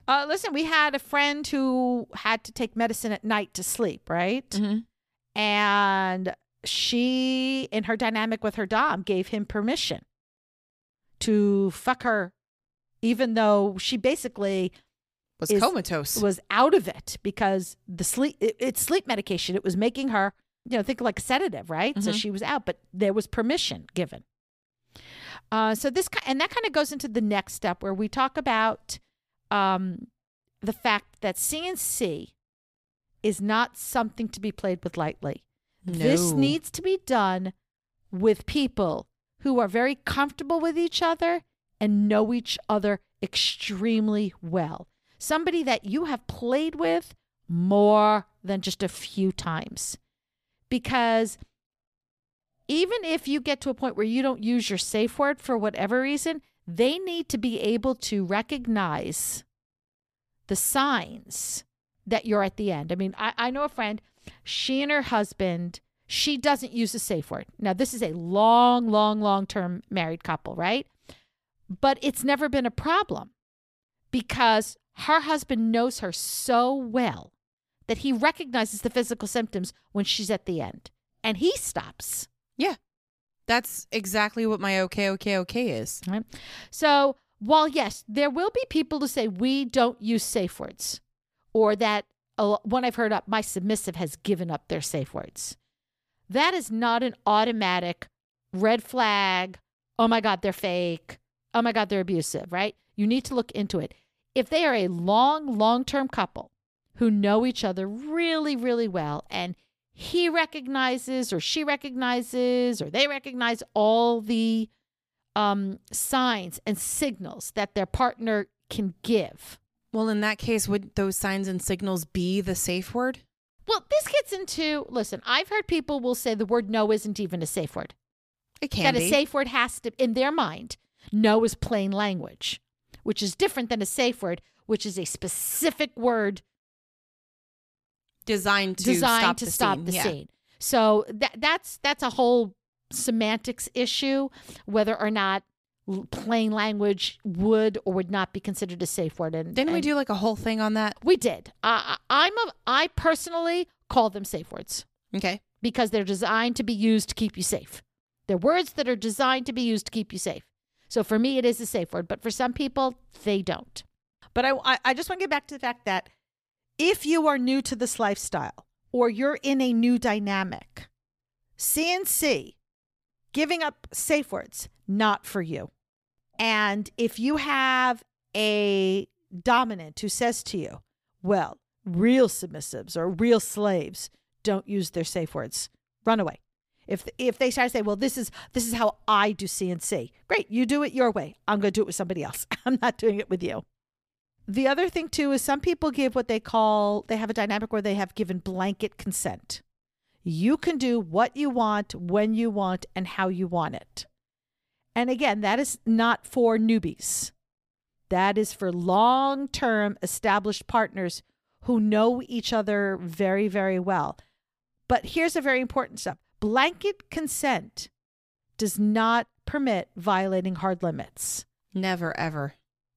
Uh, listen, we had a friend who had to take medicine at night to sleep, right? Mm-hmm. And she, in her dynamic with her Dom, gave him permission to fuck her, even though she basically Was Is- comatose. was out of it because the sleep, it, it's sleep medication. It was making her, you know, think like sedative, right? So Mhm. she was out, but there was permission given. Uh, so this, and that kind of goes into the next step where we talk about um, the fact that CNC is not something to be played with lightly. This needs to be done with people who are very comfortable with each other and know each other extremely well. Somebody that you have played with more than just a few times. Because even if you get to a point where you don't use your safe word for whatever reason, they need to be able to recognize the signs that you're at the end. I mean, I, I know a friend, she and her husband, she doesn't use a safe word. Now, this is a long, long, long term married couple, right? But it's never been a problem because her husband knows her so well that he recognizes the physical symptoms when she's at the end and he stops. Yeah. That's exactly what my okay, okay, okay is. Right? So, while yes, there will be people who say we don't use safe words, or that uh, one I've heard up, my submissive has given up their safe words. That is not an automatic red flag. Oh my God, they're fake. Oh my God, they're abusive, right? You need to look into it. If they are a long, long term couple who know each other really, really well, and he recognizes or she recognizes or they recognize all the um, signs and signals that their partner can give. Well, in that case, would those signs and signals be the safe word? Well, this gets into listen, I've heard people will say the word no isn't even a safe word. It can that be. a safe word has to in their mind, no is plain language, which is different than a safe word, which is a specific word designed to designed stop to the stop scene. the yeah. scene. So that that's that's a whole semantics issue whether or not plain language would or would not be considered a safe word. And Didn't we do like a whole thing on that? We did. I- I'm a I personally call them safe words Okay. because they're designed to be used to keep you safe. They're words that are designed to be used to keep you safe. So for me, it is a safe word, but for some people, they don't. But I, I, just want to get back to the fact that if you are new to this lifestyle or you're in a new dynamic, CNC, giving up safe words, not for you. And if you have a dominant who says to you, well, real submissives or real slaves don't use their safe words, run away. If if they start to say, well, this is this is how I do CNC, great, you do it your way. I'm going to do it with somebody else. I'm not doing it with you. The other thing too is some people give what they call they have a dynamic where they have given blanket consent. You can do what you want, when you want, and how you want it. And again, that is not for newbies. That is for long term established partners who know each other very, very well. But here's a very important step blanket consent does not permit violating hard limits. Never ever.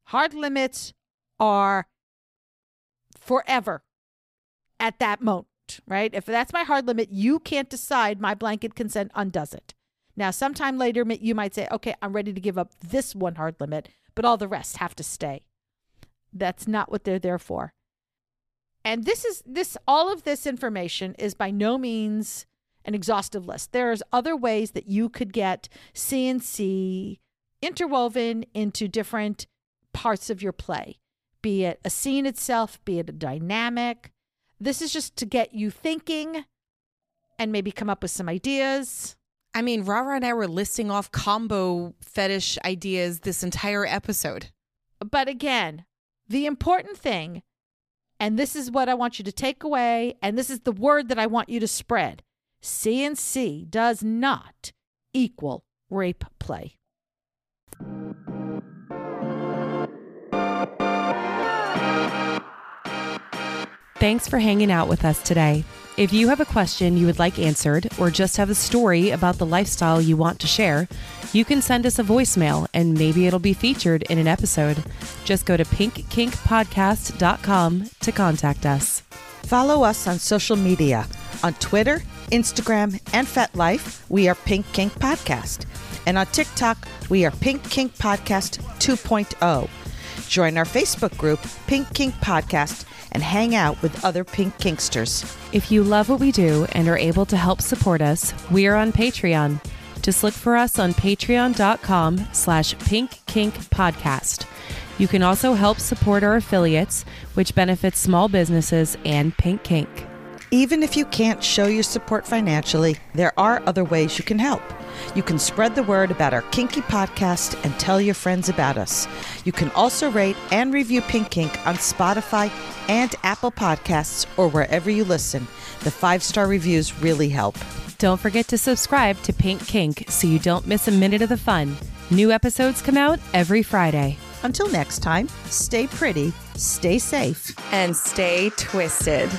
Hard limits are forever at that moment, right? If that's my hard limit, you can't decide my blanket consent undoes it. Now, sometime later, you might say, okay, I'm ready to give up this one hard limit, but all the rest have to stay. That's not what they're there for. And this is this all of this information is by no means an exhaustive list. There's other ways that you could get CNC interwoven into different parts of your play, be it a scene itself, be it a dynamic. This is just to get you thinking and maybe come up with some ideas. I mean, Rara and I were listing off combo fetish ideas this entire episode. But again, the important thing, and this is what I want you to take away, and this is the word that I want you to spread CNC does not equal rape play. Thanks for hanging out with us today. If you have a question you would like answered or just have a story about the lifestyle you want to share, you can send us a voicemail and maybe it'll be featured in an episode. Just go to pinkkinkpodcast.com to contact us. Follow us on social media on Twitter, Instagram, and FetLife. We are Pink Kink Podcast. And on TikTok, we are Pink Kink Podcast 2.0. Join our Facebook group, Pink Kink Podcast, and hang out with other Pink Kinksters. If you love what we do and are able to help support us, we are on Patreon. Just look for us on patreon.com slash pink kink podcast. You can also help support our affiliates, which benefits small businesses and Pink Kink. Even if you can't show your support financially, there are other ways you can help. You can spread the word about our Kinky podcast and tell your friends about us. You can also rate and review Pink Kink on Spotify and Apple Podcasts or wherever you listen. The five star reviews really help. Don't forget to subscribe to Pink Kink so you don't miss a minute of the fun. New episodes come out every Friday. Until next time, stay pretty, stay safe. And stay twisted.